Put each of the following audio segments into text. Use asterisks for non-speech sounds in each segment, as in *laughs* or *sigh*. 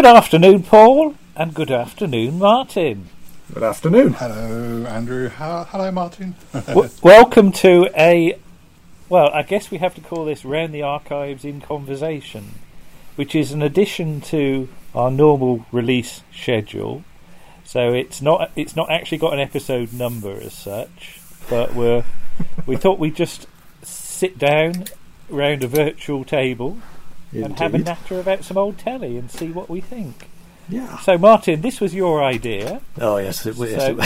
Good afternoon, Paul, and good afternoon, Martin. Good afternoon. Hello, Andrew. Ha- hello, Martin. *laughs* W- welcome to a. Well, I guess we have to call this Round the Archives in Conversation, which is an addition to our normal release schedule. So it's not it's not actually got an episode number as such, but we're we thought we'd just sit down round a virtual table and have a natter about some old telly and see what we think. Yeah. So, Martin, this was your idea. Oh yes, it, yes So-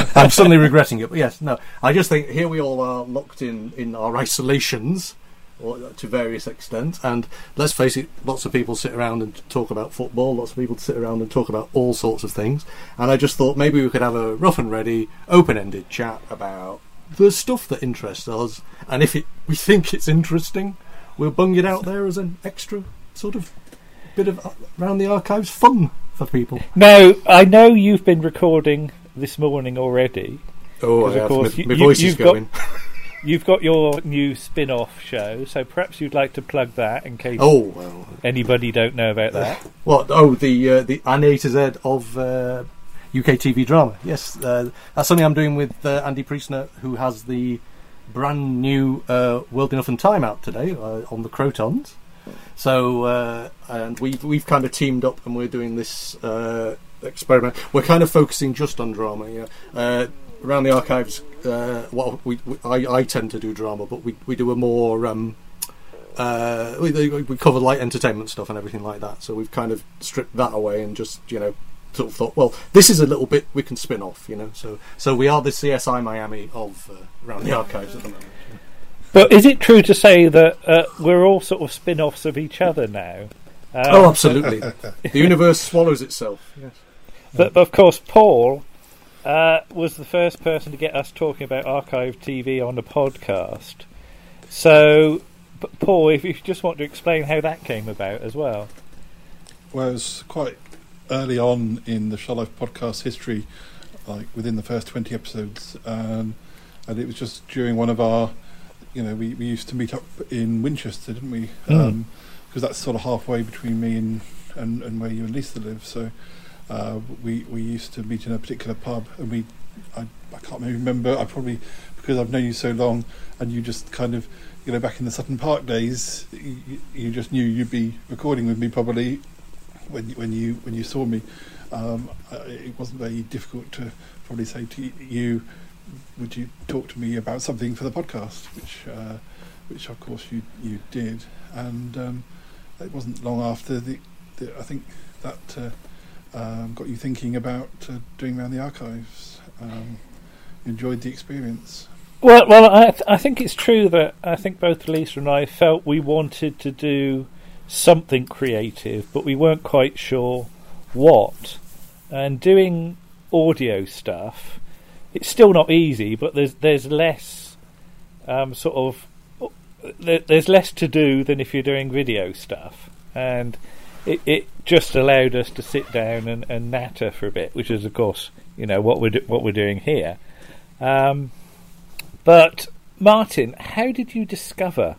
it- *laughs* I'm suddenly regretting it. But yes, no. I just think here we all are locked in in our isolations, or uh, to various extent, And let's face it, lots of people sit around and talk about football. Lots of people sit around and talk about all sorts of things. And I just thought maybe we could have a rough and ready, open-ended chat about the stuff that interests us. And if it, we think it's interesting, we'll bung it out there as an extra sort of bit of uh, round the archives fun for people. *laughs* Now, I know you've been recording this morning already. Oh, 'Cause of course my, you- my you- voice is you've got- going. *laughs* You've got your new spin-off show, so perhaps you'd like to plug that in case Oh well. anybody don't know about that. *laughs* What? Oh, the uh, the an A to Z of uh, UK TV drama. Yes, uh, that's something I'm doing with uh, Andy Priestner, who has the brand new uh, World Enough and Time out today uh, on the Krotons. So, uh, and we've we've kind of teamed up, and we're doing this uh, experiment. We're kind of focusing just on drama. Yeah, uh, around the archives. Uh, well, we, we I, I tend to do drama, but we we do a more um, uh, we, we cover light entertainment stuff and everything like that. So we've kind of stripped that away and just you know sort of thought, well, this is a little bit we can spin off, you know. So so we are the CSI Miami of uh, around the archives at the moment. But is it true to say that uh, we're all sort of spin-offs of each other now? Um, oh, absolutely. *laughs* the universe swallows itself. Yes. But, but of course, Paul uh, was the first person to get us talking about archive TV on a podcast. So, p- Paul, if you just want to explain how that came about as well. well, it was quite early on in the Show Life podcast history, like within the first 20 episodes. Um, and it was just during one of our, you know, we, we used to meet up in Winchester, didn't we? Mm. Because that's sort of halfway between me and, and, and where you and Lisa live. So uh, we, we used to meet in a particular pub and we, I, I can't really remember, I probably, because I've known you so long and you just kind of, you know, back in the Sutton Park days, you, you just knew you'd be recording with me probably when when you when you saw me. Um, it wasn't very difficult to probably say to you, "Would you talk to me about something for the podcast?" Which uh, which of course you you did, and um, it wasn't long after the, the I think that uh, um, got you thinking about uh, doing around the archives. Um, enjoyed the experience. Well, well, I, th- I think it's true that I think both Lisa and I felt we wanted to do something creative, but we weren't quite sure what. And doing audio stuff, it's still not easy, but there's there's less um, sort of there, there's less to do than if you're doing video stuff, and it, it just allowed us to sit down and, and natter for a bit, which is of course you know what we're do- what we're doing here. Um, but Martin, how did you discover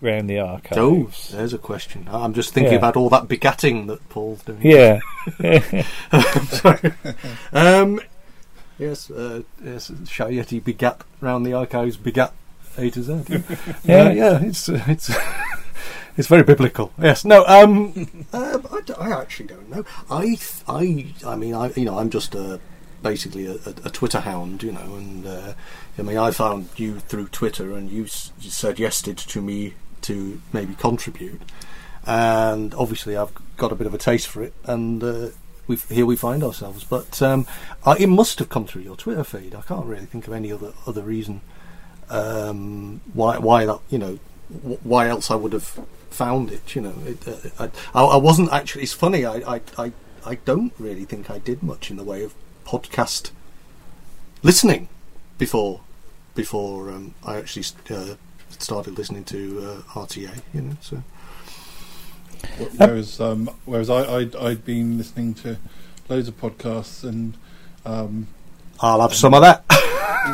round the archives? Oh, there's a question. I'm just thinking Yeah. about all that begatting that Paul's doing. yeah, *laughs* *laughs* Sorry. *laughs* Um, yes, uh, yes. Shayeti begat round the archives, begat A to Z. Yeah, Yeah. yeah, yeah it's uh, it's *laughs* it's very biblical. Yes, no. Um, uh, I, d- I actually don't know. I th- I I mean, I you know, I'm just a basically a, a, a Twitter hound, you know, and uh, I mean, I found you through Twitter, and you, s- you suggested to me to maybe contribute, and obviously I've got a bit of a taste for it, and uh, we here we find ourselves. But um, I, it must have come through your Twitter feed. I can't really think of any other other reason um, why why that you know why else I would have found it. You know, it, uh, I, I wasn't actually. It's funny. I I. I I don't really think I did much in the way of podcast listening before before um, I actually uh, started listening to uh, RTA. You know, so Whereas, um, whereas I, I'd, I'd been listening to loads of podcasts and um, I'll have some of that. *laughs*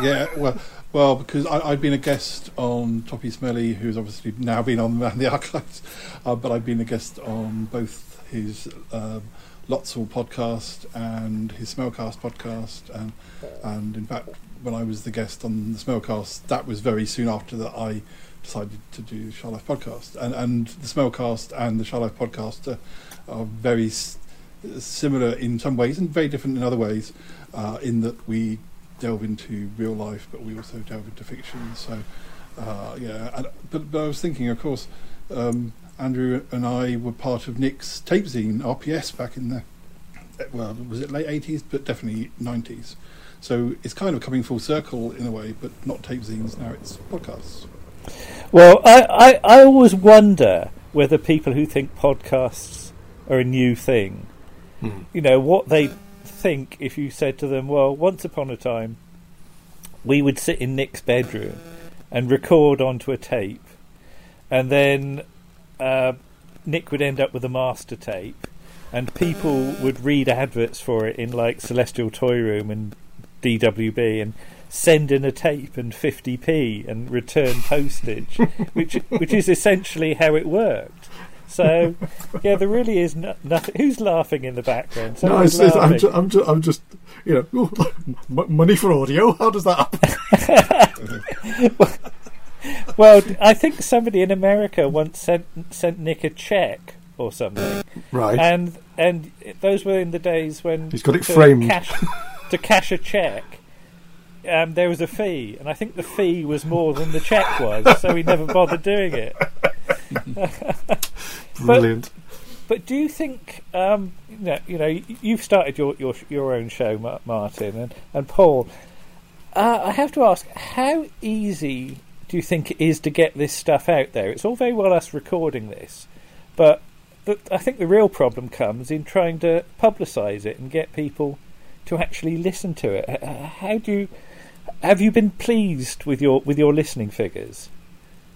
yeah, well, well, because I, I'd been a guest on Toppy Smelly, who's obviously now been on *laughs* the Archives, uh, but I've been a guest on both his um, Lotzel podcast and his Smellcast podcast, and and in fact, when I was the guest on the Smellcast, that was very soon after that I decided to do the Sharlife podcast, and and the Smellcast and the Sharlife podcast are, are very s- similar in some ways and very different in other ways, uh, in that we delve into real life, but we also delve into fiction. So, uh, yeah. And, but, but I was thinking, of course, um, Andrew and I were part of Nick's tape zine RPS back in the well, was it late eighties, but definitely nineties. So it's kind of coming full circle in a way, but not tape zines now. It's podcasts. Well, I, I, I always wonder whether people who think podcasts are a new thing, Hmm. you know, what they think if you said to them, well, once upon a time, we would sit in Nick's bedroom and record onto a tape, and then uh, Nick would end up with a master tape, and people would read adverts for it in like Celestial Toy Room and DWB and send in a tape and 50p and return postage, *laughs* which which is essentially how it worked. So, yeah, there really is no, nothing. Who's laughing in the background? No, it's, it's, I'm, ju- I'm, ju- I'm just, you know, oh, m- money for audio. How does that happen? *laughs* Well, I think somebody in America once sent sent Nick a check or something, Right. and and those were in the days when He's got it framed. Cash, to cash a check, um, there was a fee, and I think the fee was more than the check was, so we never bothered doing it. *laughs* Brilliant. But do you think, um, you, know, you know you've started your your your own show, Martin and and Paul. Uh, I have to ask, how easy do you think it is to get this stuff out there? It's all very well us recording this, but the, I think the real problem comes in trying to publicise it and get people to actually listen to it. How do you? Have you been pleased with your with your listening figures?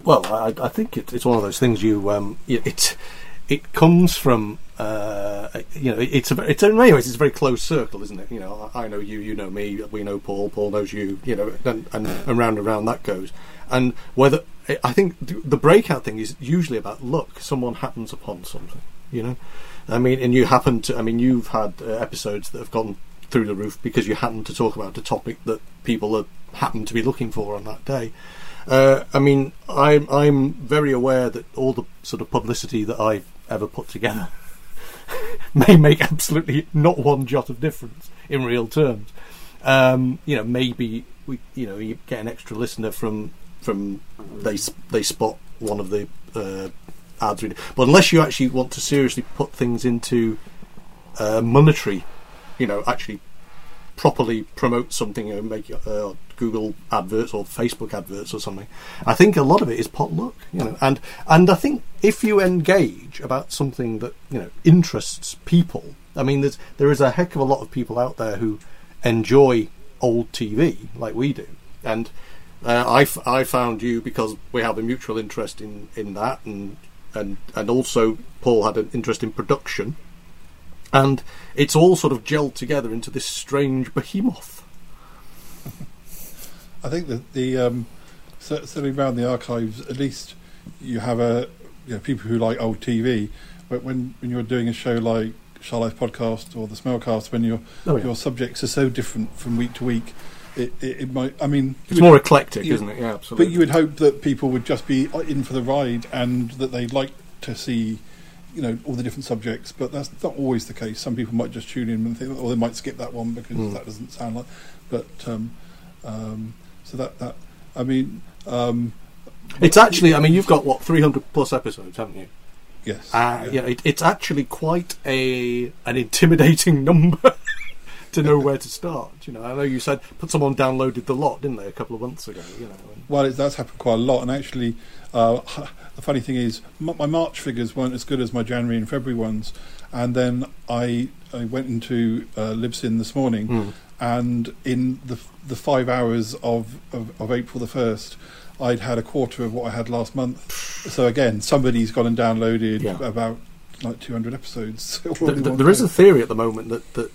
Well, I, I think it, it's one of those things you um, it it comes from uh, you know it's a it's in many ways it's a very close circle, isn't it? You know, I know you, you know me, we know Paul, Paul knows you, you know, and and, and round and round that goes. And whether I think the breakout thing is usually about luck. Someone happens upon something, you know. I mean, and you happen to. I mean, you've had uh, episodes that have gone through the roof because you happen to talk about a topic that people are, happen to be looking for on that day. Uh, I mean, I'm I'm very aware that all the sort of publicity that I've ever put together *laughs* may make absolutely not one jot of difference in real terms. Um, you know, maybe we, you know, you get an extra listener from from they they spot one of the uh, ads, but unless you actually want to seriously put things into uh, monetary, you know, actually properly promote something and make uh, Google adverts or Facebook adverts or something. I think a lot of it is potluck, you know, and and I think if you engage about something that you know interests people, I mean, there's there is a heck of a lot of people out there who enjoy old TV like we do, and uh, I, f- I found you because we have a mutual interest in, in that, and and and also Paul had an interest in production, and it's all sort of gelled together into this strange behemoth. I think that the um, certainly around the archives, at least you have a you know, people who like old TV. But when when you're doing a show like Charlotte's podcast or the Smellcast, when your Oh, yeah. your subjects are so different from week to week, it, it, it might. I mean, It's you more eclectic, you- isn't it? Yeah, absolutely. But you would hope that people would just be in for the ride and that they'd like to see, you know, all the different subjects. But that's not always the case. Some people might just tune in and think, or they might skip that one because Mm. that doesn't sound like. But um, um, so that that I mean, um, It's actually, I mean, you've got what 300 plus episodes, haven't you? yes, Uh, yeah. yeah, it, it's actually quite a an intimidating *laughs* number to know where to start. You know, I know you said put someone downloaded the lot, didn't they, a couple of months ago? You know, Well, that's happened quite a lot, and actually, uh, *laughs* the funny thing is, my March figures weren't as good as my January and February ones, and then I I went into uh, Libsyn this morning, Mm. and in the the five hours of, of, of April the first, I'd had a quarter of what I had last month. *sighs* So again, somebody's gone and downloaded Yeah. about like 200 episodes. *laughs* all Th- in th- one there is a theory at the moment that, that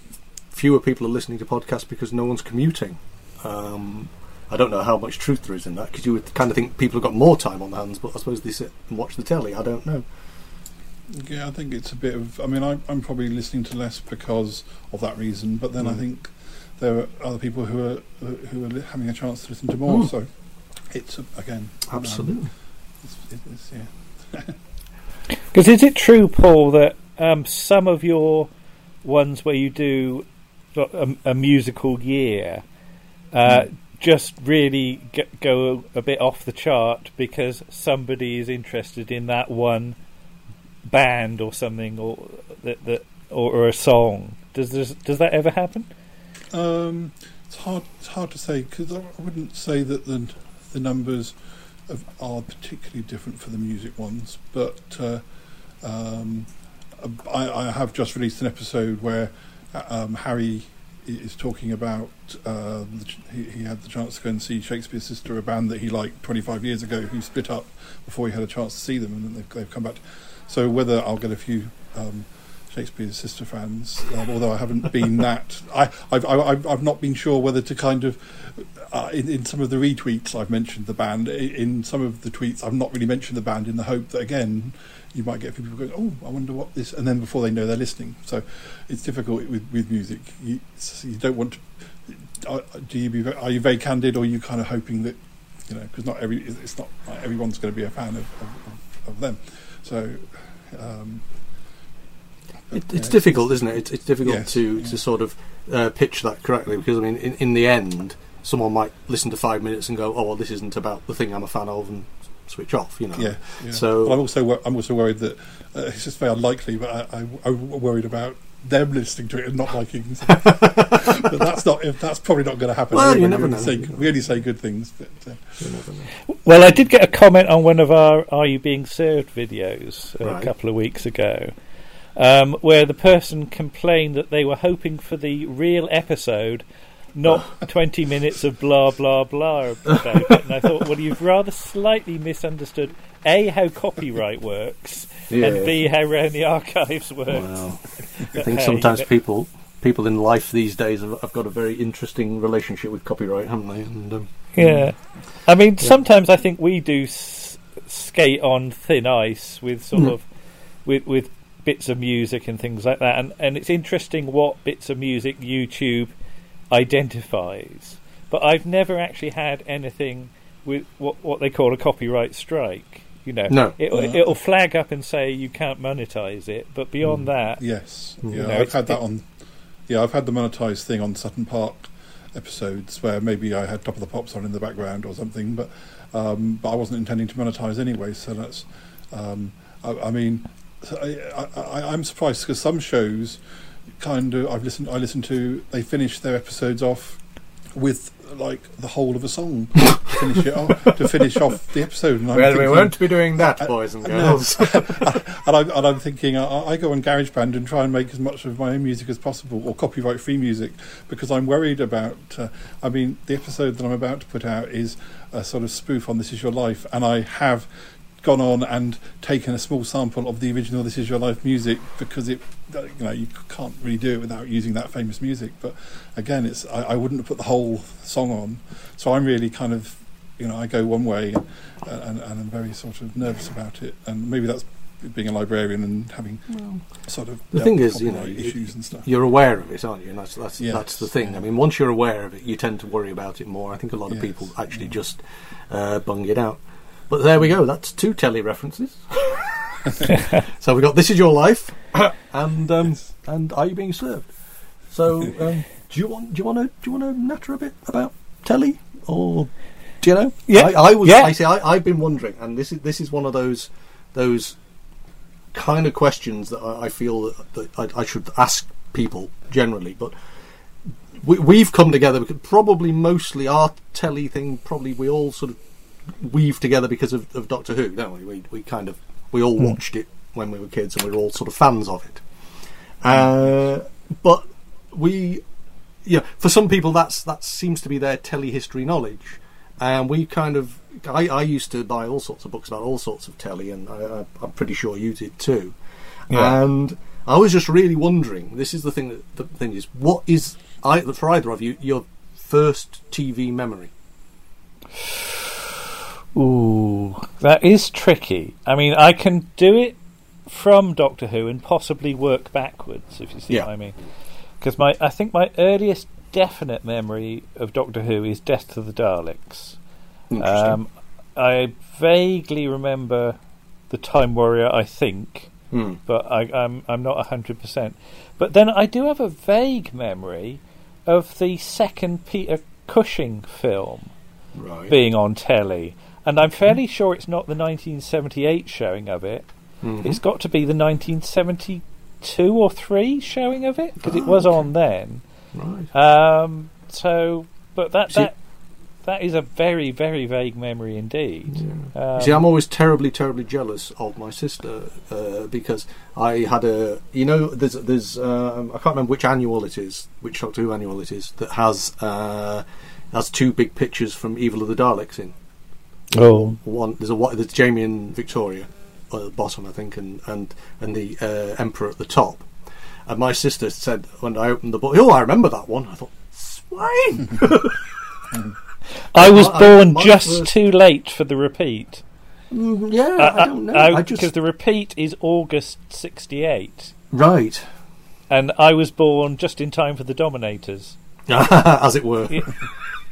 fewer people are listening to podcasts because no one's commuting. Um, I don't know how much truth there is in that because you would kind of think people have got more time on their hands, but I suppose they sit and watch the telly. I don't know. Yeah, I think it's a bit of. I mean, I, I'm probably listening to less because of that reason. But then I Mm. think there are other people who are who are having a chance to listen to more. Mm. So it's a, again um, Absolutely. it's, it's, yeah. *laughs* Because is it true, Paul, that um, some of your ones where you do a, a musical year uh, just really g- go a bit off the chart because somebody is interested in that one band or something, or that, that or, or a song? Does this, does that ever happen? Um, it's hard. It's hard to say because I, wouldn't say that the the numbers of, are particularly different for the music ones. But uh, um, I, I have just released an episode where um, Harry is talking about uh, he, he had the chance to go and see Shakespeare's Sister, a band that he liked 25 years ago, who split up before he had a chance to see them, and then they've, they've come back. So whether I'll get a few. Um, Shakespeare's sister fans, um, although I haven't been that. I, I've, I've, I've not been sure whether to kind of. Uh, in, in some of the retweets, I've mentioned the band. In some of the tweets, I've not really mentioned the band in the hope that, again, you might get people going, oh, I wonder what this. And then before they know, they're listening. So it's difficult with, with music. You, you don't want to. Uh, do you be, are you very candid or are you kind of hoping that, you know, because not every, it's not like everyone's going to be a fan of, of, of them. So. Um, It, yeah, it's difficult, isn't it? It's, it's difficult Yes, to, yeah. to sort of uh, pitch that correctly because I mean, in, in the end, someone might listen to five minutes and go, "Oh, well, this isn't about the thing I'm a fan of," and switch off. You know. Yeah. yeah. So- But I'm also wor- I'm also worried that uh, it's just very unlikely. But I, I, I'm worried about them listening to it and not liking. it. *laughs* but that's not. If that's probably not going to happen. Well, you never we, know. only say, we only say good things. But uh, You never know. Well, I did get a comment on one of our "Are You Being Served" videos uh, Right. a couple of weeks ago, um, where the person complained that they were hoping for the real episode, not *laughs* twenty minutes of blah blah blah about it. And I thought, well, you've rather slightly misunderstood a how copyright works and b how around the archives works. Well, I think *laughs* Hey, sometimes people people in life these days have, have got a very interesting relationship with copyright, haven't they? And um, Yeah, I mean, Yeah. sometimes I think we do s- skate on thin ice with sort Mm. of with with bits of music and things like that, and and it's interesting what bits of music YouTube identifies. But I've never actually had anything with what what they call a copyright strike. You know, No. it'll, Yeah. it'll flag up and say you can't monetize it, but beyond Mm. that, yes, Mm. yeah, No, I've had that on. Yeah, I've had the monetized thing on Sutton Park episodes where maybe I had Top of the Pops on in the background or something, but um, but I wasn't intending to monetize anyway. So that's. Um, I, I mean, so I, I, I, I'm surprised because some shows kind of I've listened I listened to they finish their episodes off with like the whole of a song to finish it off to finish off the episode. And I'm well, we won't be doing that, I- boys and girls. *laughs* and, I'm, and I'm thinking, I, I go on GarageBand and try and make as much of my own music as possible, or copyright-free music, because I'm worried about. Uh, I mean, the episode that I'm about to put out is a sort of spoof on "This Is Your Life," and I have gone on and taken a small sample of the original "This Is Your Life" music because it, you know, you can't really do it without using that famous music. But again, it's I, I wouldn't have put the whole song on, so I'm really kind of. You know, I go one way, and, and, and I'm very sort of nervous about it, and maybe that's being a librarian and having sort of The thing is, you know, copyright it- issues and stuff. You're aware of it, aren't you? And that's that's Yes, that's the thing. yeah. I mean, once you're aware of it, you tend to worry about it more. I think a lot of Yes, people actually yeah. just uh, bung it out. But there we go. That's two telly references. *laughs* so we got "This Is Your Life" *coughs* and um, and "Are You Being Served?" So um, do you want do you want to do you want to natter a bit about telly or do you know? Yeah. I, I was. Yeah. I see. I, I've been wondering, and this is this is one of those those kind of questions that I, I feel that, that I, I should ask people generally, but. We, we've come together because probably mostly our telly thing. Probably we all sort of weave together because of, of Doctor Who, don't we? We we kind of we all Hmm. watched it when we were kids, and we were all sort of fans of it. Uh, but we, yeah, for some people that's that seems to be their telly history knowledge, and we kind of. I, I used to buy all sorts of books about all sorts of telly, and I, I'm pretty sure you did too. Yeah. And I was just really wondering. This is the thing. That, the thing is, what is I, for either of you your first TV memory? Ooh, that is tricky. I mean, I can do it from Doctor Who and possibly work backwards, if you see Yeah. what I mean. Because my, I think my earliest definite memory of Doctor Who is Death to the Daleks. Um, I vaguely remember the Time Warrior. I think, Hmm. but I, I'm I'm not hundred percent. But then I do have a vague memory of the second Peter Cushing film Right. being on telly, and I'm fairly sure it's not the 1978 showing of it. Mhm. It's got to be the 1972 or three showing of it because it Oh, was okay. on then. Right. Um, so, but that See- that that is a very very vague memory indeed. Um, See, I'm always terribly, terribly jealous of my sister uh, because I had a, you know, there's, there's, um, I can't remember which annual it is, which Doctor Who annual it is that has uh, has two big pictures from Evil of the Daleks in. Oh, One, there's a there's Jamie and Victoria at the bottom, I think, and and and the uh, Emperor at the top. And my sister said when I opened the book, "Oh, I remember that one." I thought, "Swine." I was I- I- born my just first- too late for the repeat. Mm, yeah, I, don't know. Because just the repeat is August '68, right, and I was born just in time for the Dominators. *laughs* as it were. Yeah. *laughs*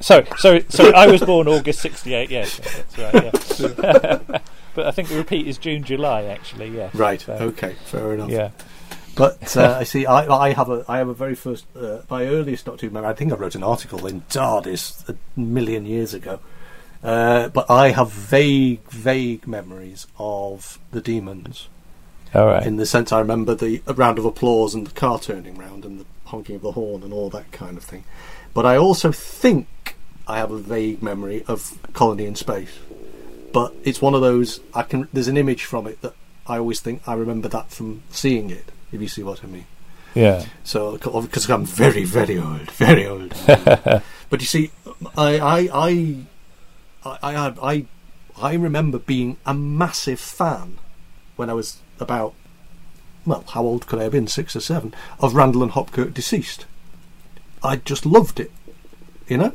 Sorry, sorry, sorry. I was born August '68. Yes, that's right. Yeah. *laughs* but I think the repeat is June, July. Actually, yeah. Right. So, Okay. Fair enough. Yeah. But uh, I see. I, I have a. I have a very first. Uh, my earliest Doctor. I think I wrote an article in TARDIS a million years ago. Uh, but I have vague, vague memories of the Dæmons. All right. In the sense, I remember the round of applause and the car turning round and the honking of the horn and all that kind of thing. But I also think I have a vague memory of Colony in Space. But it's one of those. I can. There's an image from it that I always think I remember that from seeing it. If you see what I mean. yeah. So because I'm very, very old, very old. *laughs* but you see, I, I, I, I, I, I, I remember being a massive fan when I was about, well, how old could I have been? Six or seven of Randall and Hopkirk deceased. I just loved it, you know.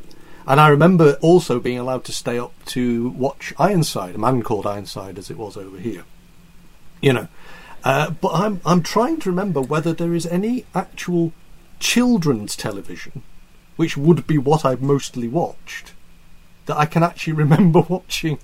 And I remember also being allowed to stay up to watch Ironside, a man called Ironside, as it was over here. You know, uh, but I'm I'm trying to remember whether there is any actual children's television, which would be what I mostly watched, that I can actually *laughs* remember watching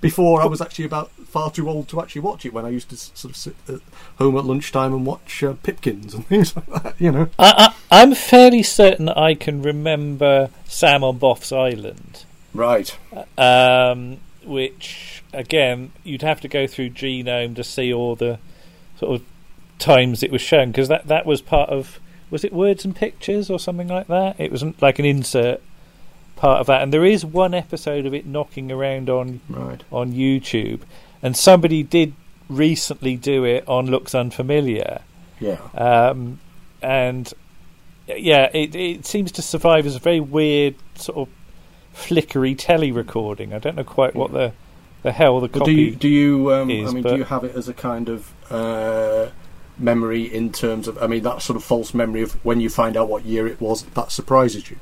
before I was actually about far too old to actually watch it. When I used to sort of sit at home at lunchtime and watch uh, Pipkins and *laughs* things like that, you know. I, I, I'm fairly certain I can remember Sam on Boff's Island, Right. um, which again you'd have to go through Genome to see all the sort of times it was shown because that that was part of was it Words and Pictures or something like that? It was like an insert part of that, and there is one episode of it knocking around on Right. on YouTube, and somebody did recently do it on Looks Unfamiliar. Yeah. Um, and yeah, it it seems to survive as a very weird sort of flickery telly recording. I don't know quite what the the hell the copy. do you do you um, is, I mean but- do you have it as a kind of uh, memory in terms of I mean that sort of false memory of when you find out what year it was that surprises you?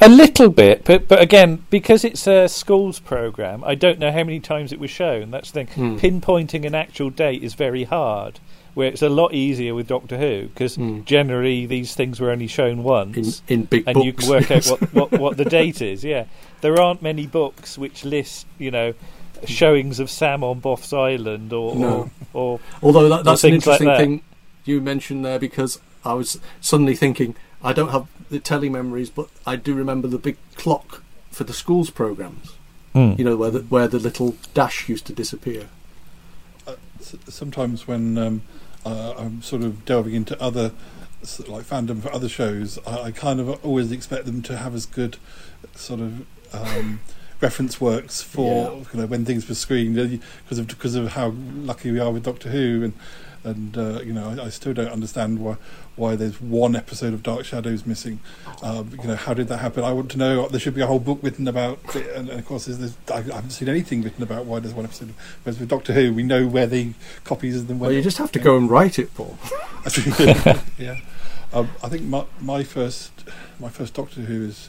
A little bit, but but again, because it's a schools program, I don't know how many times it was shown. That's the thing. Hmm. Pinpointing an actual date is very hard. Where it's a lot easier with Doctor Who because Hmm. generally these things were only shown once. In in big and books. you can work out what, *laughs* what, what the date is. Yeah, there aren't many books which list, you know, showings of Sam on Boff's Island or No. or, or Although that, that's an things like interesting that. thing you mentioned there because I was suddenly thinking I don't have the telly memories, but I do remember the big clock for the schools programs. Hmm. You know where the where the little dash used to disappear. S- sometimes when um, uh, I'm sort of delving into other s- like fandom for other shows, I, I kind of always expect them to have as good sort of um, *laughs* reference works for Yeah. you know when things were screened because of because of how lucky we are with Doctor Who and and uh, you know, I, I still don't understand why why there's one episode of Dark Shadows missing. Um, you know, how did that happen? I want to know. There should be a whole book written about it, and, and of course, I haven't seen anything written about why there's one episode. Whereas with Doctor Who, we know where the copies of them. Well, you just have to go and write it, Paul. *laughs* *laughs* yeah, um, I think my, my first my first Doctor Who is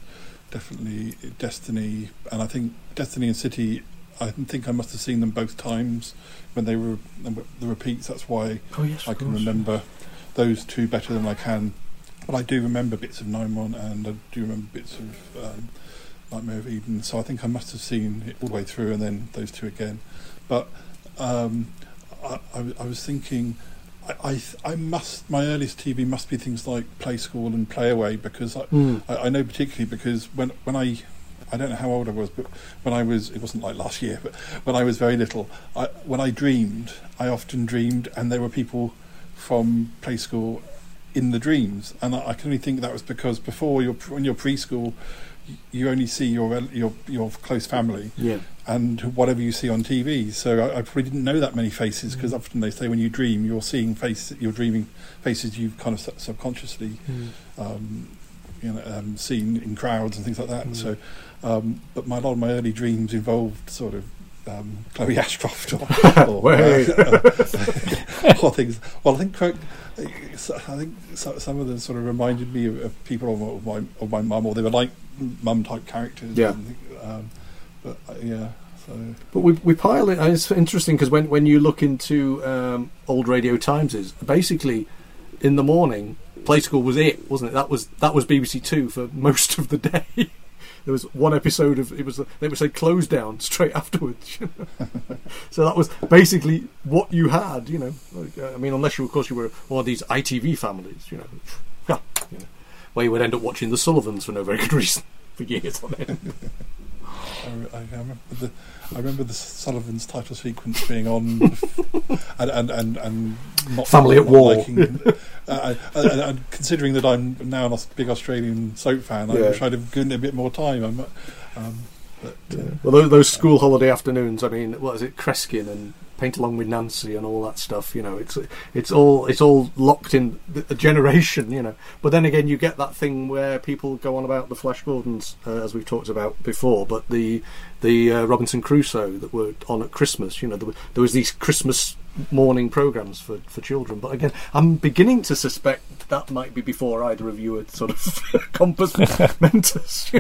definitely Destiny, and I think Destiny and City. I think I must have seen them both times when they were the repeats. That's why oh, yes, I can course. remember those two better than I can. But I do remember bits of Nimon and I do remember bits of um, Nightmare of Eden. So I think I must have seen it all the way through and then those two again. But um, I, I, I, was thinking. I, I, I must my earliest TV must be things like Play School and Play Away because I, mm. I, I know particularly because when when I I don't know how old I was, but when I was, it wasn't like last year, but when I was very little, I, when I dreamed, I often dreamed, and there were people from play school in the dreams, and I, I can only think that was because before you're when you're preschool, you only see your your your close family, yeah. and whatever you see on TV. So I, I probably didn't know that many faces because mm. often they say when you dream, you're seeing faces, you're dreaming faces you've kind of subconsciously, mm. um, you know, um, seen in crowds and things like that. Mm. So um, but my, a lot of my early dreams involved sort of um, Chloe Ashcroft or, *laughs* or, uh, *laughs* or, things. Well, I think I think some of them sort of reminded me of, of people of my of my mum, or they were like mum type characters. Yeah. And, um, but uh, yeah. So. But we we pile it. It's interesting because when when you look into um, old Radio Times, is basically in the morning. Play School was it, wasn't it? That was that was BBC Two for most of the day *laughs* there was one episode of it was they would say close down *laughs* straight afterwards. *laughs* so that was basically what you had, you know. Uh, I mean, unless you, of course, you were one of these ITV families, you know, *laughs* yeah, you know where you would end up watching the Sullivans for no very good reason for years on end. I, I, remember the I remember the Sullivan's title sequence being on, *laughs* and and and, and not family not, at war. Liking, *laughs* uh, and, and, considering that I'm now a big Australian soap fan, yeah. I wish I'd have given it a bit more time. Um, but, uh, well, those, those, school holiday afternoons. I mean, what is it, Kreskin and paint along with Nancy and all that stuff. You know, it's it's all it's all locked in a generation. You know, but then again, you get that thing where people go on about the Flash Gordons, uh, as we've talked about before. But the the uh, Robinson Crusoe that were on at Christmas. You know, there, there was these Christmas morning programs for, for children. But again, I'm beginning to suspect that might be before either of you had sort of *laughs* compos *laughs* mentis. *laughs*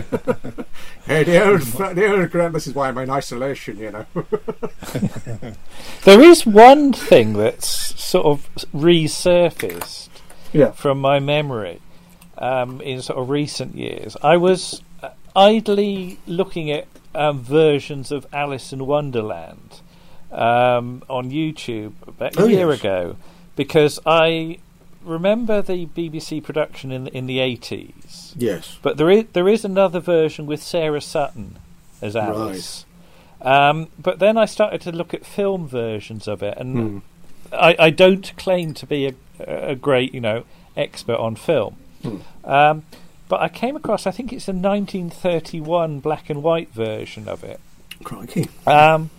hey, the old, the old grand, this is why I'm in isolation, you know. there is one thing that's sort of resurfaced yeah. from my memory um, in sort of recent years. I was uh, idly looking at um, versions of Alice in Wonderland um, on YouTube about a oh, year yes. ago because I remember the BBC production in the, in the eighties. Yes, but there is there is another version with Sarah Sutton as Alice. Right. Um, but then I started to look at film versions of it, and hmm. I, I, don't claim to be a, a, great you know expert on film. Hmm. Um, but I came across, I think it's a 1931 black and white version of it. Crikey. Um,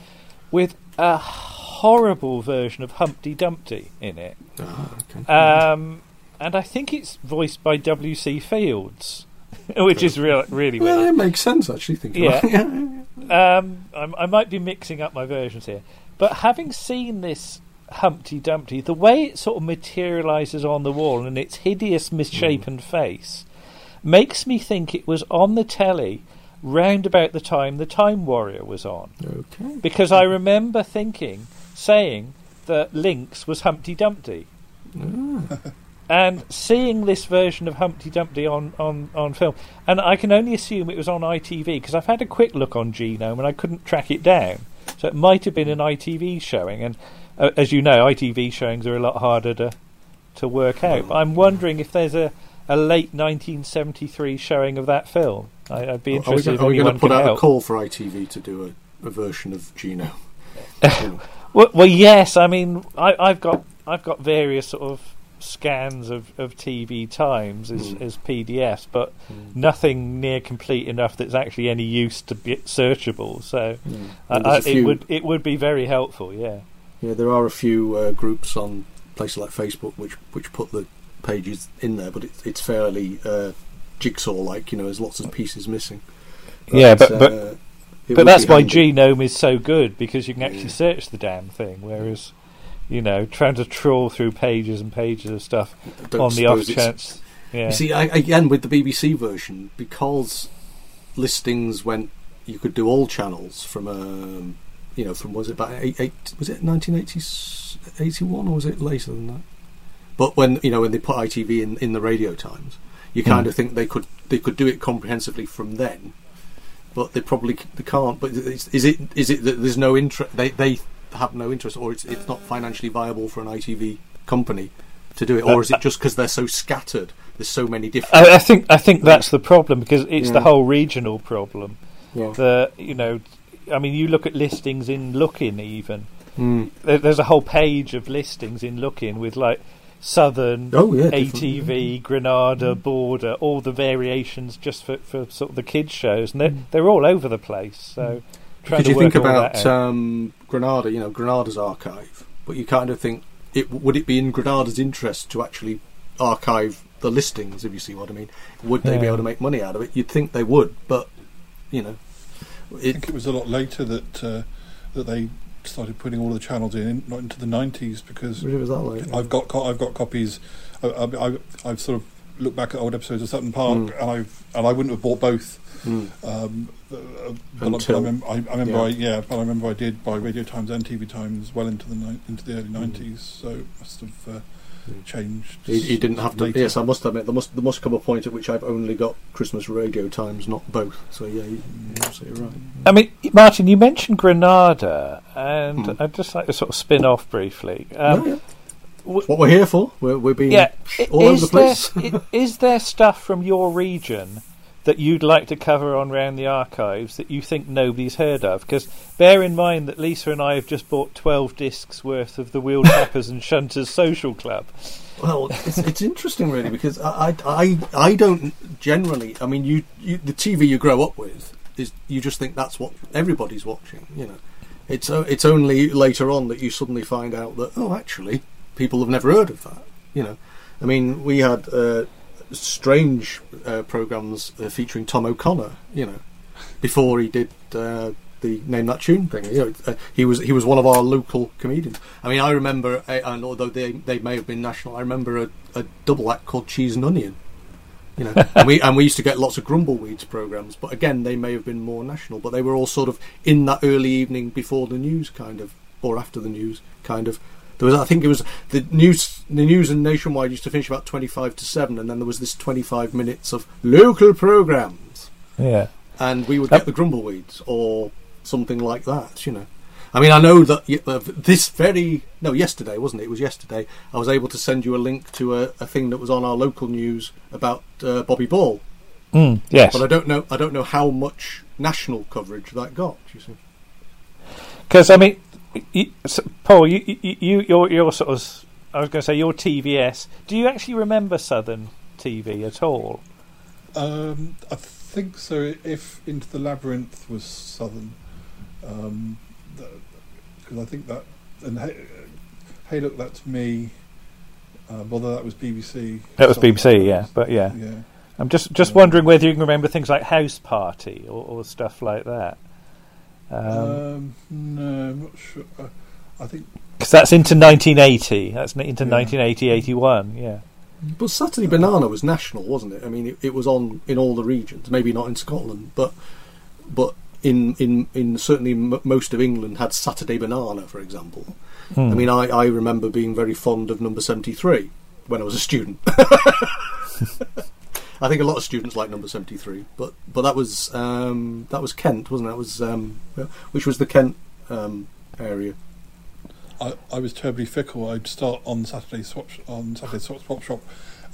with a horrible version of Humpty Dumpty in it. Oh, okay. um, and I think it's voiced by W.C. Fields, *laughs* which is real, really well, weird. it makes sense actually. Thinking *laughs* yeah. um, I might be mixing up my versions here, but having seen this Humpty Dumpty, the way it sort of materializes on the wall and its hideous, misshapen mm. face makes me think it was on the telly round about the time the Time Warrior was on. Okay. Because I remember thinking, saying that Linx was Humpty Dumpty. Ah. and seeing this version of Humpty Dumpty on, on, on film, and I can only assume it was on ITV because I've had a quick look on Genome and I couldn't track it down. So it might have been an ITV showing, and uh, as you know, ITV showings are a lot harder to to work out. But I'm wondering if there's a a late 1973 showing of that film. I, would be interested. Are we going to put out a call for ITV to do a, a version of Genome? *laughs* well, well, yes. I mean, I, have got I've got various sort of scans of, of TV times as, mm. as PDFs, but mm. nothing near complete enough that's actually any use to be searchable. So mm. I, I, it would it would be very helpful. Yeah. Yeah, there are a few uh, groups on places like Facebook, which which put the pages in there, but it's it's fairly uh, jigsaw-like. You know, there's lots of pieces missing. Yeah, but- but- uh, But that's why. Genome is so good because you can actually Yeah. search the damn thing. Whereas, you know, trying to trawl through pages and pages of stuff on the off chance. Yeah. You see, I, again with the BBC version, because listings went, you could do all channels from, um, you know, from was it about eight, eight was it 1981 or was it later than that? But when you know when they put ITV in, in the Radio Times, you kind Hmm. of think they could they could do it comprehensively from then, but they probably they can't. But is, is it is it that there's no interest? They they have no interest, or it's it's not financially viable for an ITV company to do it, or is it just because they're so scattered? There's so many different. I, I think I think that's the problem because it's the whole regional problem. Yeah. The you know, I mean, you look at listings in Look-in even. Mm. There, there's a whole page of listings in Look-in with like Southern, Oh yeah, different- ATV, Granada, Border, all the variations just for, for sort of the kids shows, and they're they're all over the place. So trying Because to you think about that um, Granada, you know, Granada's archive, but you kind of think it would it be in Granada's interest to actually archive the listings, if you see what I mean? Would they be able to make money out of it? You'd think they would, but you know, I it, think it was a lot later that uh, that they started putting all the channels in, not into the nineties, because it was that late. I've got co- I've got copies. I, I, I, I've sort of looked back at old episodes of Sutton Park, Mm. and I've and I wouldn't have bought both. Mm. Um, uh, but I- Until- I, remember, I, I remember, yeah. I, yeah, but I remember I did buy Radio Times and TV Times well into the ni- into the early nineties, so it must have uh, Mm. changed. He, he didn't have to. later. Yes, I must admit there must there must come a point at which I've only got Christmas radio times, not both. So yeah, you, you're absolutely right. I mean, Martin, you mentioned Granada, and Hmm. I'd just like to sort of spin off briefly. Um, Yeah, yeah. It's what we're here for. We're, we're being yeah, all over is the place. *laughs* There, is there stuff from your region that you'd like to cover on round the archives that you think nobody's heard of? Because bear in mind that Lisa and I have just bought twelve discs worth of the Wheel Tappers and Shunters Social Club. Well, it's, it's interesting, really, because I, I, I, I don't generally. I mean, you, you, the TV you grow up with is you just think that's what everybody's watching. You know, it's it's only later on that you suddenly find out that oh, actually, people have never heard of that. You know, I mean, we had uh, strange uh, programs uh, featuring Tom O'Connor. You know, before he did. Uh, the name that tune thing. You know, uh, he was he was one of our local comedians. I mean, I remember, uh, and although they they may have been national, I remember a, a double act called Cheese and Onion. You know, *laughs* and we and we used to get lots of Grumbleweeds programs, but again, they may have been more national. But they were all sort of in that early evening before the news, kind of, or after the news, kind of. There was, I think, it was the news. The news and nationwide used to finish about twenty-five to seven, and then there was this twenty-five minutes of local programs Yeah. and we would get the grumbleweeds or something like that. You know, I mean, I know that uh, this very no yesterday wasn't it? It was yesterday. I was able to send you a link to a, a thing that was on our local news about uh, Bobby Ball, Mm, yes. but I don't know. I don't know how much national coverage that got. You see, Because I mean, you, so, Paul, you, you, you, you're, you're sort of. I was going to say you're TVS. Do you actually remember Southern TV at all? Um, I think so. If Into the Labyrinth was Southern, because I think that and hey, hey, look, that's me. Uh, whether that was BBC. That was Southern BBC, yeah, but yeah. yeah. I'm just just Um, wondering whether you can remember things like House Party or, or stuff like that. Because Um, no, I'm not sure. Uh, I think that's into 1980. That's n- into Yeah. 1980, 81. Yeah. but Saturday Banana was national, wasn't it? I mean, it, it was on in all the regions. Maybe not in Scotland, but but in in in certainly m- most of England had Saturday Banana, for example. Hmm. I mean, I, I remember being very fond of number 73 when I was a student. *laughs* I think a lot of students like number 73, but but that was um, that was Kent, wasn't it? That was um, which was the Kent um, area. I, I was terribly fickle. I'd start on Saturday swap on Saturday swap, swap shop,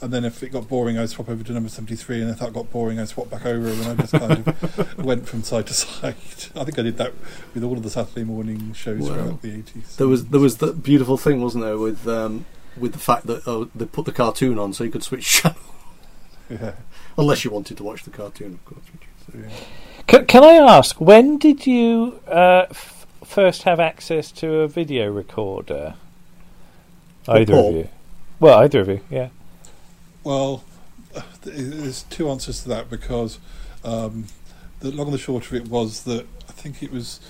and then if it got boring, I'd swap over to number seventy three, and if that got boring, I'd swap back over, and I just kind of *laughs* went from side to *laughs* side. I think I did that with all of the Saturday morning shows Wow. throughout the eighties. There was there was the beautiful thing, wasn't there, with um, with the fact that oh, they put the cartoon on so you could switch *laughs* channel, yeah, *laughs* unless you wanted to watch the cartoon, of course. Which is, so, yeah. Can, can I ask, when did you uh, f- first have access to a video recorder? Either Paul? of you. Well, either of you, yeah. Well, there's two answers to that because um, the long and the short of it was that I think it was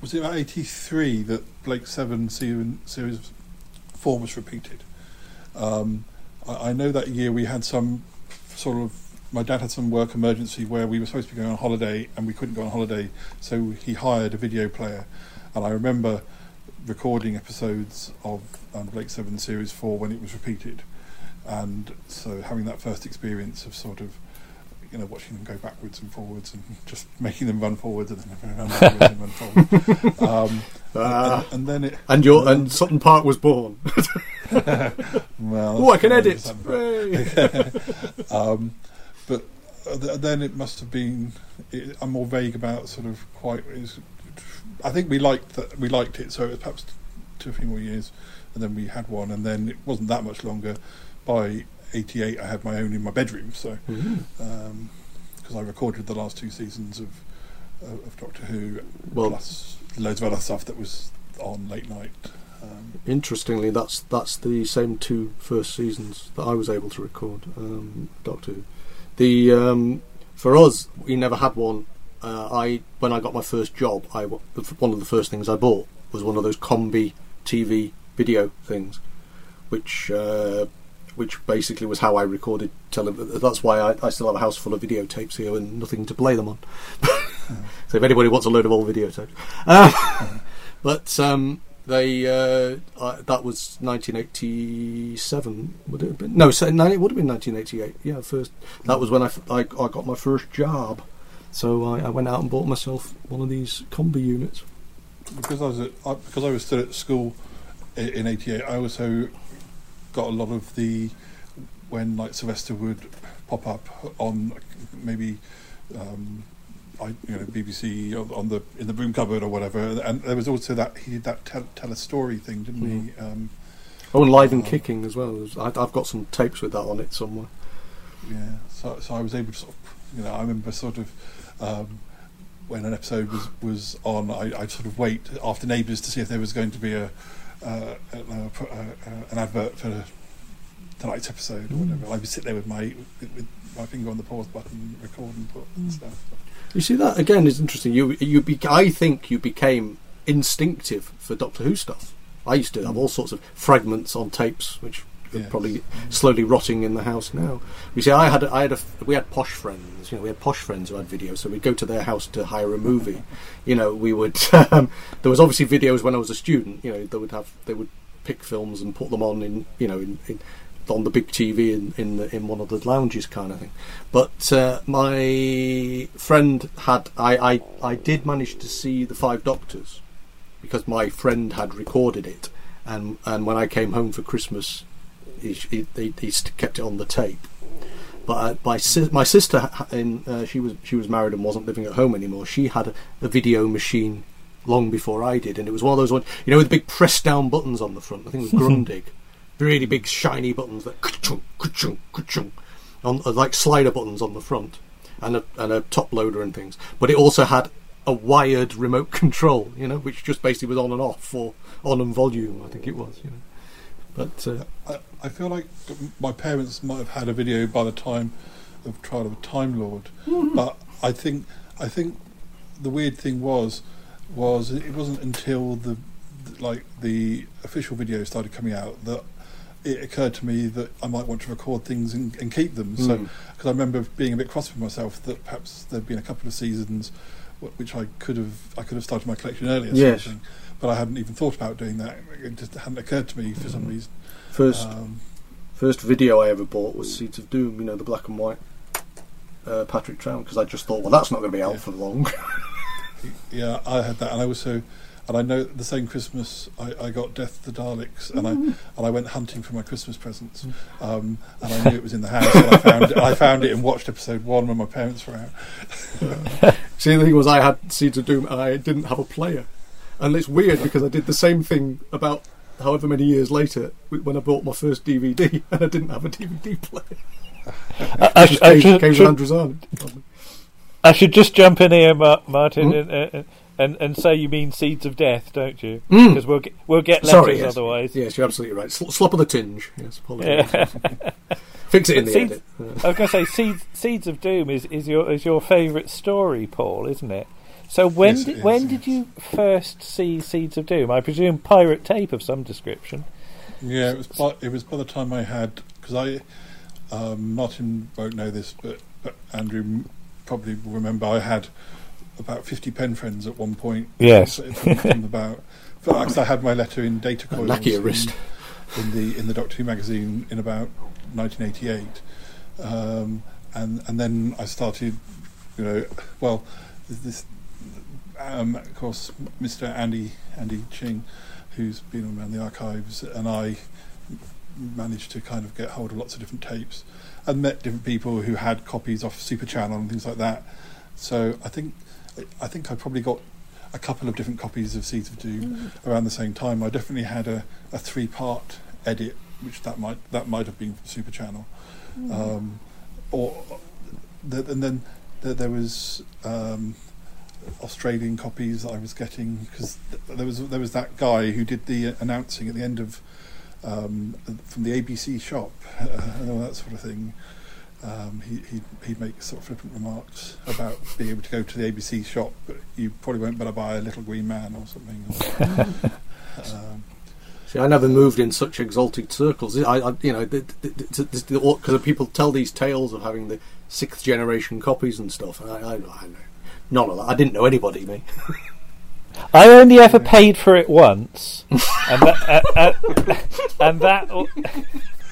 was it about '83 that Blake Seven series, series four was repeated. Um, I, I know that year we had some sort of my dad had some work emergency where we were supposed to be going on holiday and we couldn't go on holiday, so he hired a video player, and I remember recording episodes of um, Blake Seven Series Four when it was repeated, and so having that first experience of sort of you know watching them go backwards and forwards and just making them run forwards and then run backwards and run forwards. *laughs* Um, Ah. and, and then it And your and Sutton Park was born. *laughs* well, oh, I can edit. *laughs* um, but uh, th- then it must have been. It, I'm more vague about sort of quite. Is, I think we liked that. We liked it, so it was perhaps two or three more years, and then we had one, and then it wasn't that much longer. By '88, I had my own in my bedroom, so because I recorded the last two seasons of of, of Doctor Who, Well- plus loads of other stuff that was on late night. Um, Interestingly, that's that's the same two first seasons that I was able to record. Um, Doctor Who. The um, for us, we never had one. Uh, I when I got my first job, I w- the f- one of the first things I bought was one of those combi TV video things, which uh, which basically was how I recorded television. That's why I, I still have a house full of videotapes here and nothing to play them on. *laughs* so if anybody wants a load of old videotapes, *laughs* uh, but um, they uh, that was 1987. Would it have been? No, so, it would have been 1988. Yeah, first that was when I I got my first job. So I, I went out and bought myself one of these combi units. because I was at, because I was still at school in '88. I also got a lot of the when like Sylvester would pop up on maybe um, I you know BBC on, the in the broom cupboard or whatever. And there was also that he did that tell, tell a story thing, didn't he? Um, Oh, and live and Oh. kicking as well. I, I've got some tapes with that on it somewhere. Yeah, so so I was able to sort of, you know, I remember sort of um, when an episode was was on, I, I'd sort of wait after Neighbours to see if there was going to be a, uh, a, a, a an advert for tonight's episode or mm. whatever. I would sit there with my with, with my finger on the pause button, record and put and stuff. You see that again is interesting. You you be, I think you became instinctive for Doctor Who stuff. I used to have all sorts of fragments on tapes, which probably slowly rotting in the house now. You see, I had I had a we had posh friends. You know, we had posh friends who had videos, so we'd go to their house to hire a movie. *laughs* You know, we would. *laughs* Um, there was obviously videos when I was a student. You know, they would have they would pick films and put them on in you know in. in on the big TV in in, the, in one of the lounges, kind of thing. But uh, my friend had I, I I did manage to see the Five Doctors because my friend had recorded it, and and when I came home for Christmas, he he, he, kept it on the tape. But uh, my si- my sister, in, uh, she was she was married and wasn't living at home anymore. She had a, a video machine long before I did, and it was one of those ones, you know, with big press down buttons on the front. I think it was Grundig, *laughs* really big shiny buttons that ka-chung, ka-chung, ka-chung, on uh, like slider buttons on the front, and a and a top loader and things. But it also had a wired remote control, you know, which just basically was on and off or on and volume. I think it was, you know. But uh, I, feel like my parents might have had a video by the time of Trial of a Time Lord, *laughs* but I think I think the weird thing was was it wasn't until the like the official video started coming out that it occurred to me that I might want to record things and, and keep them. So Mm. because I remember being a bit cross with myself that perhaps there'd been a couple of seasons which I could have I could have started my collection earlier. sort of Yes. But I hadn't even thought about doing that. It just hadn't occurred to me for some Mm. reason. First Um, first video I ever bought was Seeds of Doom, you know, the black and white uh, Patrick Troughton, because I just thought, well, that's not going to be out Yeah. for long. *laughs* yeah, I had that, and I also, and I know the same Christmas I, I got Death to the Daleks, and I and I went hunting for my Christmas presents, um, and I knew it was in the house. And I found it, I found it and watched episode one when my parents were out. *laughs* See, the thing was, I had Seeds of Doom and I didn't have a player. And it's weird because I did the same thing about however many years later when I bought my first DVD *laughs* and I didn't have a DVD player. I, I, I came, should, with should- Andrews. I should just jump in here, Ma- Martin. Hmm? and, uh, uh, And and so you mean Seeds of Death, don't you? Mm. Because we'll get we'll get letters Sorry, yes. otherwise. Yes, you're absolutely right. Sl- slop of the tinge. Yes, apologies. Yeah. *laughs* Fix it in the Seeds- edit. I was going to say Seeds Seeds of Doom is, is your is your favourite story, Paul, isn't it? So when Yes, did is, when yes. did you first see Seeds of Doom? I presume pirate tape of some description. Yeah, it was. By, it was by the time I had because I um, Martin won't know this, but but Andrew probably will remember. I had about fifty pen friends at one point. Yes. from, from about. Because I had my letter in Data Coils Knack your in- wrist. in the in the Doctor Who magazine in about 1988, um, and and then I started, you know, well, this, um, of course, Mr. Andy Andy Ching, who's been around the archives, and I managed to kind of get hold of lots of different tapes, and met different people who had copies off Super Channel and things like that. So I think I think I probably got a couple of different copies of Seeds of Doom around the same time. I definitely had a, a three part edit, which that might that might have been from Super Channel, um, or the, and then there, there was um, Australian copies that I was getting because th- there was there was that guy who did the announcing at the end of um, from the ABC shop uh, and all that sort of thing. Um, he, he'd, he'd make sort of flippant remarks about being able to go to the ABC shop, but you probably won't better buy a little green man or something. Or, *laughs* um, See, I never moved in such exalted circles. I, I you know, because people tell these tales of having the sixth generation copies and stuff. And I, I, I know none of that. I didn't know anybody. Me. I only ever paid for it once, and that, uh, uh, and that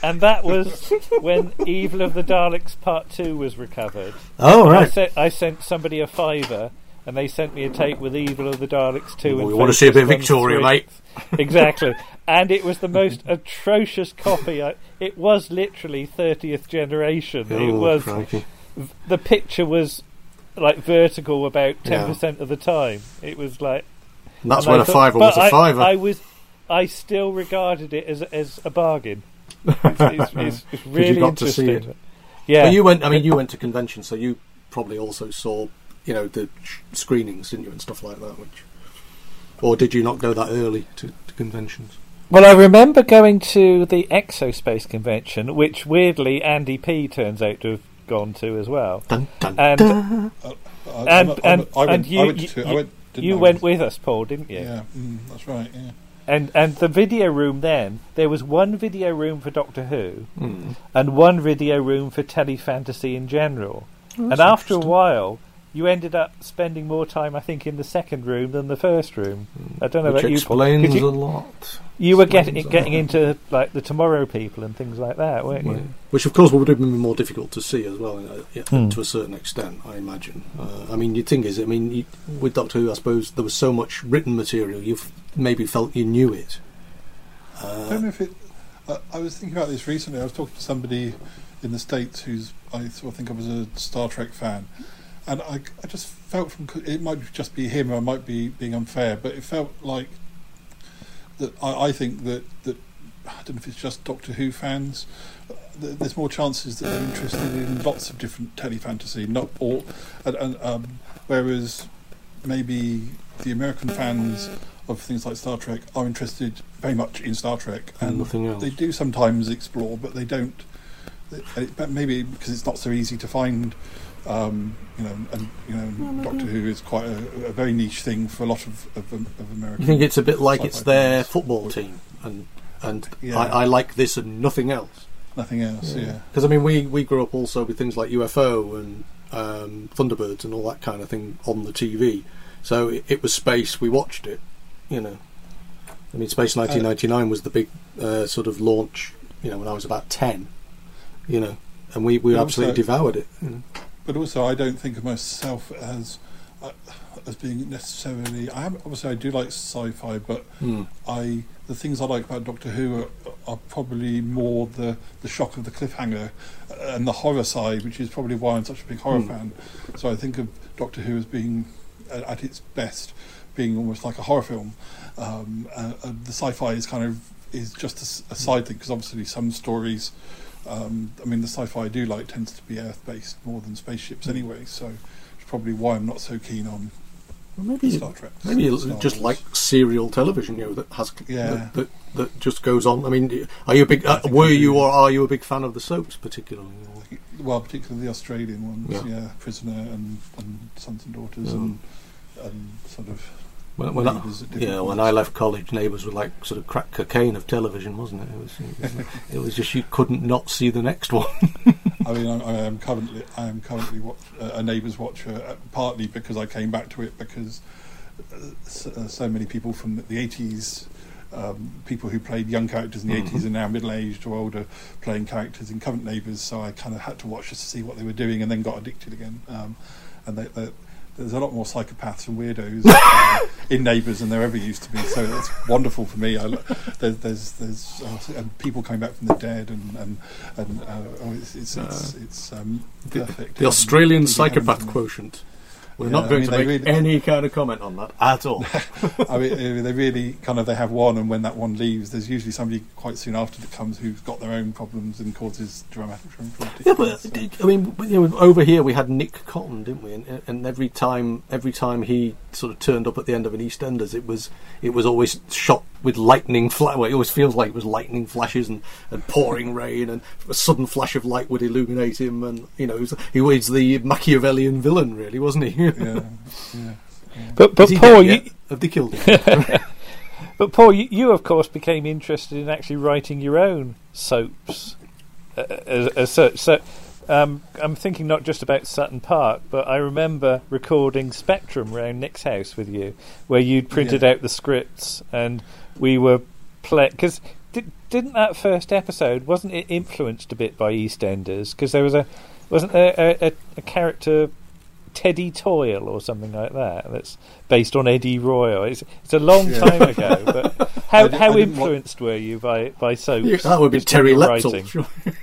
and that was when Evil of the Daleks Part Two was recovered. Oh I, sent, I sent somebody a fiver, and they sent me a tape with Evil of the Daleks Two. Well, we wanna see a bit of Victoria, 1 mate. *laughs* exactly, and it was the most *laughs* atrocious copy. I, it was literally thirtieth generation. it Oh, was crikey. the picture was like vertical about ten Yeah. percent of the time. It was like And that's and when I a fiver was a I, fiver. I was, I still regarded it as as a bargain. It's, it's, *laughs* it's, it's really got to see interesting. it. Yeah, But you went. I mean, you went to conventions, so you probably also saw, you know, the screenings, didn't you, and stuff like that. Which, or did you not go that early to, to conventions? Well, I remember going to the Exospace convention, which weirdly Andy P turns out to have gone to as well. Dun, dun, And- dun. I, And- I'm a- I'm a- and- I went, and you- went you- to, I you- went, You went with us, Paul, didn't you? Yeah, mm, that's right. Yeah. And and the video room then there was one video room for Doctor Who Hmm. and one video room for telefantasy in general. Oh, and after a while, you ended up spending more time, I think, in the second room than the first room. I don't know which about you, Paul, 'cause explains you, a lot. you were explains getting getting lot. into like the Tomorrow People and things like that, weren't Yeah. you? Which, of course, would have been more difficult to see as well, uh, yeah, Hmm. to a certain extent, I imagine. Uh, I mean, the thing is, I mean, you, with Doctor Who, I suppose there was so much written material, you have maybe felt you knew it. I Uh, don't know if it. Uh, I was thinking about this recently. I was talking to somebody in the states who's I sort of think of as a Star Trek fan, and I, I just felt from it might just be him or I might be being unfair, but it felt like that. I, I think that that I don't know if it's just Doctor Who fans. There's more chances that they're interested in lots of different telefantasy, not all, and, and um, whereas maybe the American fans of things like Star Trek are interested very much in Star Trek, and nothing else. they do sometimes explore, but they don't. they- maybe because it's not so easy to find, um, you know, and you know, Doctor Who is quite a, a very niche thing for a lot of of, of American. You think it's a bit like it's their fans. football team, and and Yeah. I, I like this and nothing else. nothing else? Yeah, Because I mean, we we grew up also with things like UFO and um, Thunderbirds and all that kind of thing on the TV. So it, it was space. We watched it, you know. I mean, Space 1999 was the big uh, sort of launch. You know, when I was about ten, you know, and we we absolutely also- devoured it. you know. But also I don't think of myself as uh, as being necessarily. I am obviously I do like sci-fi, but Hmm. I the things I like about Doctor Who are, are probably more the the shock of the cliffhanger and the horror side, which is probably why I'm such a big horror Hmm. fan. So I think of Doctor Who as being at, at its best, being almost like a horror film. Um, uh, uh, the sci-fi is kind of is just a side thing because obviously some stories. Um, I mean, the sci-fi I do like tends to be Earth-based more than spaceships anyway. So it's probably why I'm not so keen on Well, maybe Star Trek. maybe just like serial television, you know, that has Yeah. that, that that just goes on. I mean, are you a big? Uh, were you or are you a big fan of the soaps, particularly? Or- well, particularly the Australian ones, Yeah. yeah, Prisoner and, and Sons and Daughters Yeah. and and sort of When, when I, Neighbours at different yeah, when. I left college, Neighbours were like sort of crack cocaine of television, wasn't it? It was, it was, it was just you couldn't not see the next one. *laughs* I mean, I'm, I am currently I am currently watch, uh, a Neighbours watcher, uh, partly because I came back to it because uh, so, uh, so many people from the 80s, um, people who played young characters in the Mhm. 80s are now middle aged or older playing characters in current Neighbours. So I kind of had to watch just to see what they were doing, and then got addicted again. Um, and they, they, there's a lot more psychopaths and weirdos uh, *laughs* in Neighbours than there ever used to be. So it's wonderful for me. I, there's there's, there's uh, people coming back from the dead and and, and uh, oh, it's it's it's, it's um, the, perfect. the Australian Um, psychopath quotient. We're Yeah, not I going mean, to make really- any kind of comment on that at all. *laughs* I mean, they really kind of they have one, and when that one leaves, there's usually somebody quite soon after that comes who's got their own problems and causes dramatic dramatic Yeah, but so- I mean, you know, over here we had Nick Cotton, didn't we? And, and every time, every time he sort of turned up at the end of an EastEnders, it was it was always shot with lightning flash. Well, it always feels like it was lightning flashes and, and pouring rain, and a sudden flash of light would illuminate him. And you know, he was, he was the Machiavellian villain, really, wasn't he? *laughs* yeah, yeah. yeah. But but Paul, you, have they killed him? *laughs* but Paul, you, you of course became interested in actually writing your own soaps uh, as, as such. So um, I'm thinking not just about Sutton Park, but I remember recording Spectrum round Nick's house with you, where you'd printed Yeah. out the scripts and we were play because. Did, didn't that first episode wasn't it influenced a bit by EastEnders? Because there was a wasn't there a, a, a character Teddy Toyle or something like that that's based on Eddie Royle. It's, it's a long Yeah. time ago, but *laughs* how I di- how I didn't wa- influenced were you by by soaps? Yeah, that would be Terry you Leptel. writing? sure. *laughs*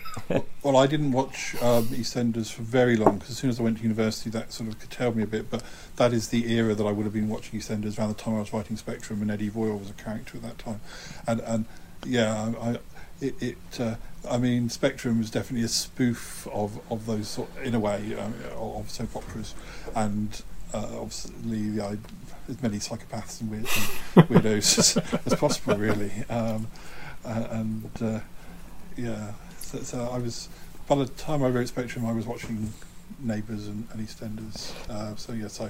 Well, I didn't watch um, EastEnders for very long because as soon as I went to university, that sort of curtailed me a bit. But that is the era that I would have been watching EastEnders around the time I was writing Spectrum, and Eddie Royle was a character at that time. And and yeah, I, I it, it uh, I mean, Spectrum was definitely a spoof of of those sort in a way um, of soap operas, and uh, obviously I, as many psychopaths and, weird, and *laughs* weirdos as, as possible, really. Um, uh, and uh, yeah, so, so I was by the time I wrote Spectrum, I was watching Neighbours and, and EastEnders. Uh, so yes, I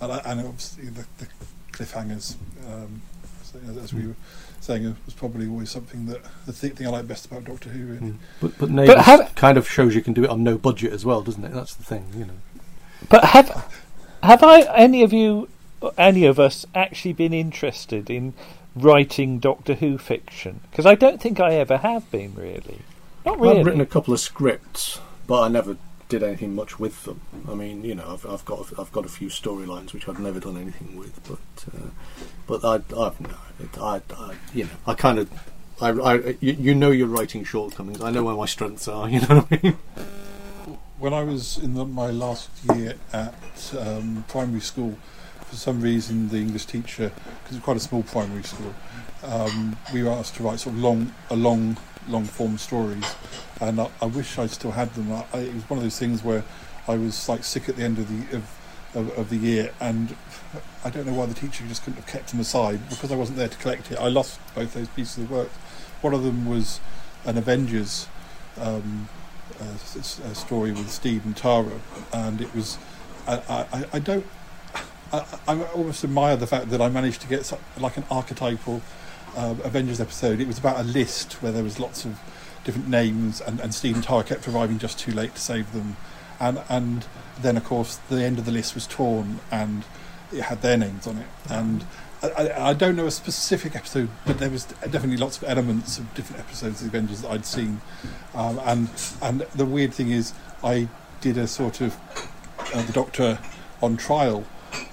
and, I, and obviously the, the cliffhangers, um, so, as we were saying, it was probably always something that the th- thing I like best about Doctor Who. Really. Mm. But but Neighbours have- kind of shows you can do it on no budget as well, doesn't it? That's the thing, you know. But have have I any of you, any of us, actually been interested in writing Doctor Who fiction? Because I don't think I ever have been really. Not really. I've written a couple of scripts, but I never did anything much with them. I mean, you know, I've, I've got I've got a few storylines which I've never done anything with, but uh, but I I've no, it, I, I you know I kind of. I, I, you, you know your writing shortcomings. I know where my strengths are. *laughs* You know what I mean? When I was in the, my last year at um, primary school, for some reason the English teacher, because it's quite a small primary school, um, we were asked to write sort of long, a long, long form stories, and I, I wish I still had them. I, I, it was one of those things where I was like sick at the end of the of, of, of the year, and I don't know why the teacher just couldn't have kept them aside because I wasn't there to collect it. I lost both those pieces of work. One of them was an Avengers. Um, uh, a story with Steve and Tara, and it was. I, I, I don't. I, I almost admire the fact that I managed to get like an archetypal uh, Avengers episode. It was about a list where there was lots of different names, and, and Steve kept arriving just too late to save them, and and then of course the end of the list was torn, and it had their names on it, and. I, I, I don't know a specific episode, but there was definitely lots of elements of different episodes of Avengers that I'd seen, um, and and the weird thing is, I did a sort of uh, the Doctor on trial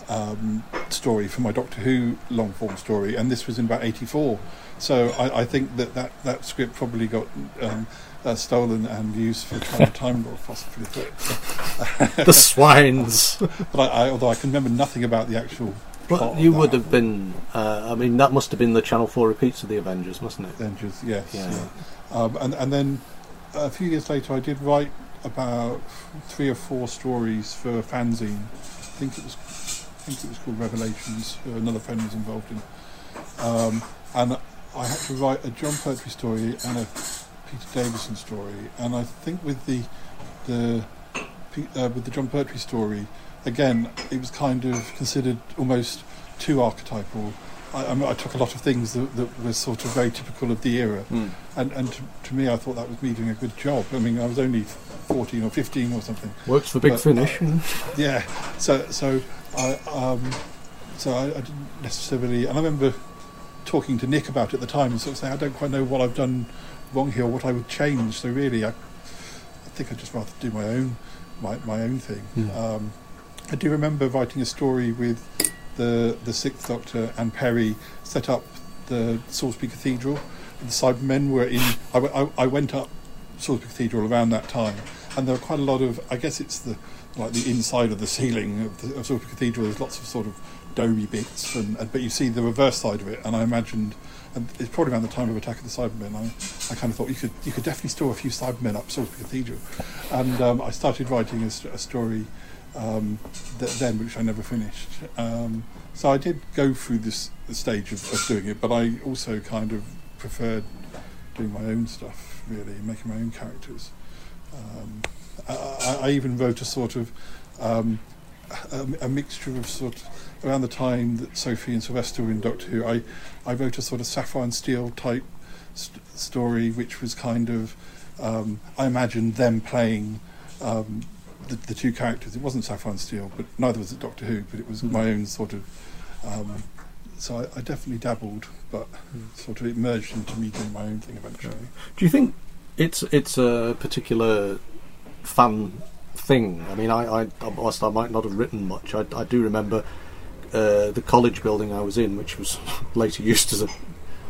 um, story for my Doctor Who long form story, and this was in about '84. So I, I think that, that that script probably got um, uh, stolen and used for Time Time Lord, possibly. *laughs* *laughs* The swines. but I, I, although I can remember nothing about the actual. But you would have been. Uh, I mean, that must have been the Channel Four repeats of the Avengers, mustn't it? Avengers, yes. Yeah. yeah. Um, and, and then a few years later, I did write about three or four stories for a fanzine. I think it was think it was called Revelations. Who another friend was involved in, um, and I had to write a Jon Pertwee story and a Peter Davison story. And I think with the the uh, with the Jon Pertwee story, again, it was kind of considered almost too archetypal. I, I, mean, I took a lot of things that, that were sort of very typical of the era, Mm. and and to, to me, I thought that was me doing a good job. I mean, I was only fourteen or fifteen or something. Works for Big But- Finish. Yeah, so so I um, so I, I didn't necessarily, and I remember talking to Nick about it at the time and sort of saying I don't quite know what I've done wrong here or what I would change. So really, I, I think I'd just rather do my own my my own thing. Hmm. Um, I do remember writing a story with the the Sixth Doctor and Peri set up the Salisbury Cathedral. The Cybermen were in. I, w- I- I went up Salisbury Cathedral around that time, and there were quite a lot of. I guess it's the like the inside of the ceiling of, the, of Salisbury Cathedral. There's lots of sort of domey bits, and, and but you see the reverse side of it. And I imagined, and it's probably around the time of Attack of the Cybermen. I, I kind of thought you could you could definitely store a few Cybermen up Salisbury Cathedral, and um, I started writing a, a story um, th- then, which I never finished. Um, so I did go through this stage of, of doing it, but I also kind of preferred doing my own stuff, really, making my own characters. Um, I, I, I even wrote a sort of um, a, a mixture of sort of around the time that Sophie and Sylvester were in Doctor Who. I, I wrote a sort of Sapphire and Steel type st- story, which was kind of um, I imagined them playing um, the, the two characters. It wasn't Sapphire and Steel, but neither was it Doctor Who. But it was Mm. my own sort of. Um, so I, I definitely dabbled, but sort of it merged into me doing my own thing eventually. Do you think it's it's a particular fan thing? I mean, I, I whilst I might not have written much, I, I do remember uh, the college building I was in, which was *laughs* later used as a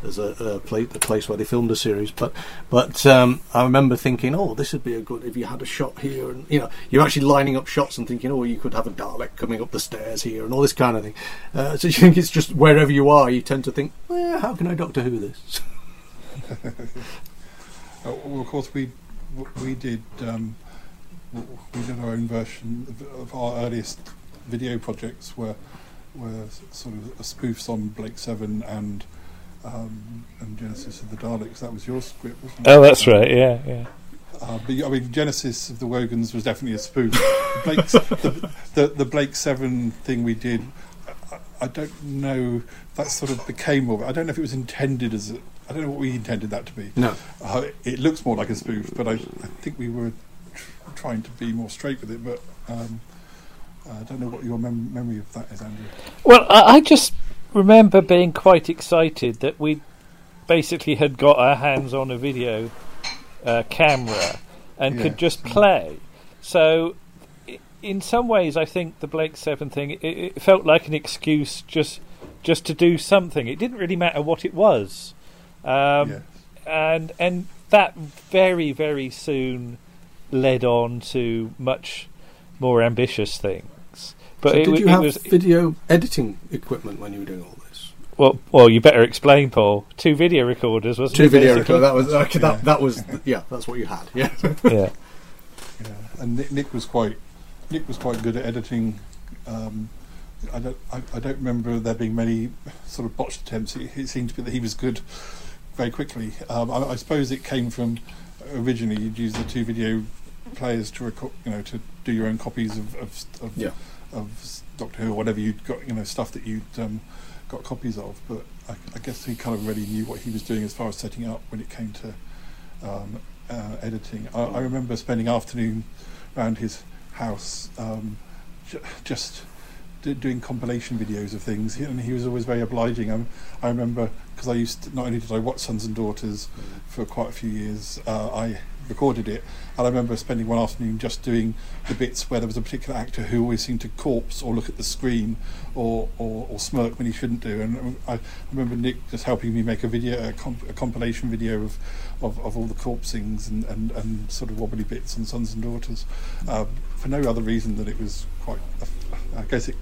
as a, a, pla the place where they filmed a series. But but um, I remember thinking, oh, this would be a good if you had a shot here, and you know, you're actually lining up shots and thinking, oh, you could have a Dalek coming up the stairs here, and all this kind of thing. Uh, so *laughs* you think it's just wherever you are, you tend to think, well, how can I Doctor Who this? *laughs* Uh, well, of course, we we did um, we did our own version of, of our earliest video projects were were sort of spoofs on Blake Seven and um, and Genesis of the Daleks. That was your script, wasn't it? Oh, that's right. Yeah, yeah. Uh, but I mean, Genesis of the Wogans was definitely a spoof. *laughs* Blake's, the, the the Blake Seven thing we did, I, I don't know. That sort of became more. I don't know if it was intended as. A, I don't know what we intended that to be. No. Uh, it looks more like a spoof, but I, I think we were tr- trying to be more straight with it. But um, I don't know what your mem- memory of that is, Andrew. Well, I, I just remember being quite excited that we basically had got our hands on a video uh, camera and could just play. So, in some ways, I think the Blake Seven thing it, it felt like an excuse just just to do something. It didn't really matter what it was, um, yeah. and and that very very soon led on to much more ambitious things. But so it, did you it have was video editing equipment when you were doing all this? Well, well, you better explain, Paul. Two video recorders, wasn't Two it? video basically? recorder. That was okay, Yeah. that. That was yeah. That's what you had. Yeah. *laughs* yeah. Yeah, and Nick, Nick was quite Nick was quite good at editing. Um, I don't I, I don't remember there being many sort of botched attempts. It, it seemed to be that he was good very quickly. Um, I, I suppose it came from originally you'd use the two video players to record, you know, to do your own copies of of, of, Yeah. of Doctor Who or whatever you'd got, you know, stuff that you'd um, got copies of. But I, I guess he kind of already knew what he was doing as far as setting up when it came to um, uh, editing. I, I remember spending afternoon around his house, um, ju- just d- doing compilation videos of things, and he was always very obliging. Um, I remember because I used to, not only did I watch Sons and Daughters for quite a few years, uh, I recorded it, and I remember spending one afternoon just doing the bits where there was a particular actor who always seemed to corpse or look at the screen or, or, or smirk when he shouldn't do. And I remember Nick just helping me make a video, a, comp- a compilation video of, of, of all the corpsings and, and, and sort of wobbly bits and Sons and Daughters, um, for no other reason than it was quite. I guess it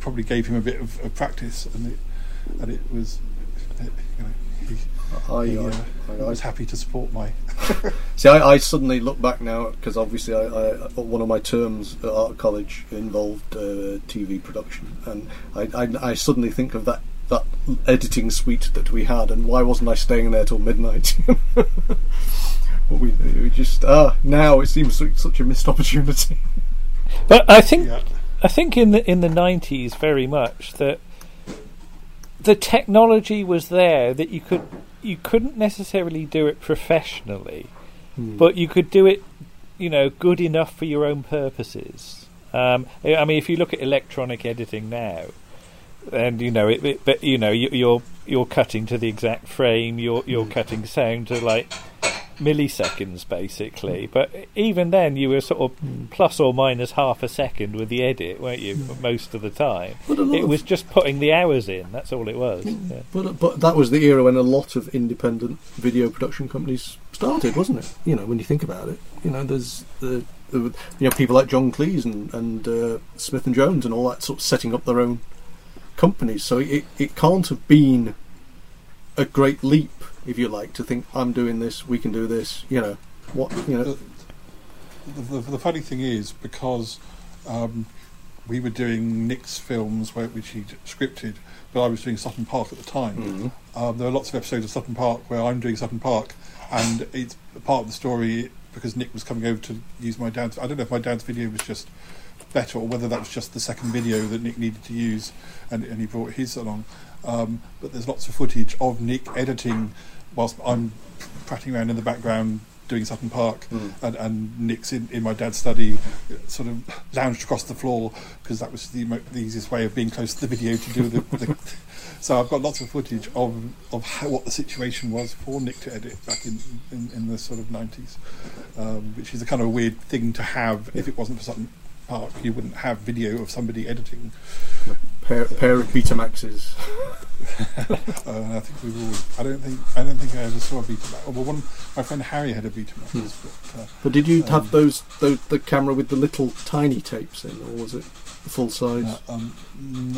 probably gave him a bit of, of practice, and it and it was, it, you know, I, he, uh, I- he I- was happy to support my. *laughs* See, I, I suddenly look back now because obviously I, I, one of my terms at art college involved uh, TV production, and I, I, I suddenly think of that that editing suite that we had, and why wasn't I staying there till midnight? *laughs* but we, we just ah now it seems such, such a missed opportunity. But I think Yeah. I think in the in the nineties very much that the technology was there that you could you couldn't necessarily do it professionally, but you could do it, you know, good enough for your own purposes. Um, I mean, if you look at electronic editing now, and you know, it, it, but you know, you, you're you're cutting to the exact frame. You're you're cutting sound to like milliseconds basically. But even then, you were sort of plus or minus half a second with the edit, weren't you? Most of the time, But a lot it was just putting the hours in. That's all it was. Yeah. But but that was the era when a lot of independent video production companies started, wasn't it? You know, when you think about it, you know, there's the, the you know people like John Cleese and and uh, Smith and Jones and all that sort of setting up their own companies. So it it can't have been a great leap, if you like, to think I'm doing this, we can do this. You know, what you know. The, the, the funny thing is because um, we were doing Nick's films, which he scripted, but I was doing Sutton Park at the time. Mhm. Um, there are lots of episodes of Sutton Park where I'm doing Sutton Park, and it's part of the story because Nick was coming over to use my dad's. I don't know if my dad's video was just better or whether that was just the second video that Nick needed to use, and, and he brought his along. Um, but there's lots of footage of Nick editing whilst I'm prattling around in the background doing Sutton Park, Mm. and, and Nick's in, in my dad's study, sort of lounged across the floor because that was the, mo- the easiest way of being close to the video to do the. the *laughs* so I've got lots of footage of of how, what the situation was for Nick to edit back in in, in the sort of 90s, um, which is a kind of a weird thing to have. If it wasn't for Sutton Park, you wouldn't have video of somebody editing. Pair, pair of Betamaxes. Uh, *laughs* I think we were. All, I don't think. I don't think I ever saw a Betamax. Well, one my friend Harry had a Betamax, but. Uh, But did you Um, have those, those the camera with the little tiny tapes in, or was it full size? Uh, um,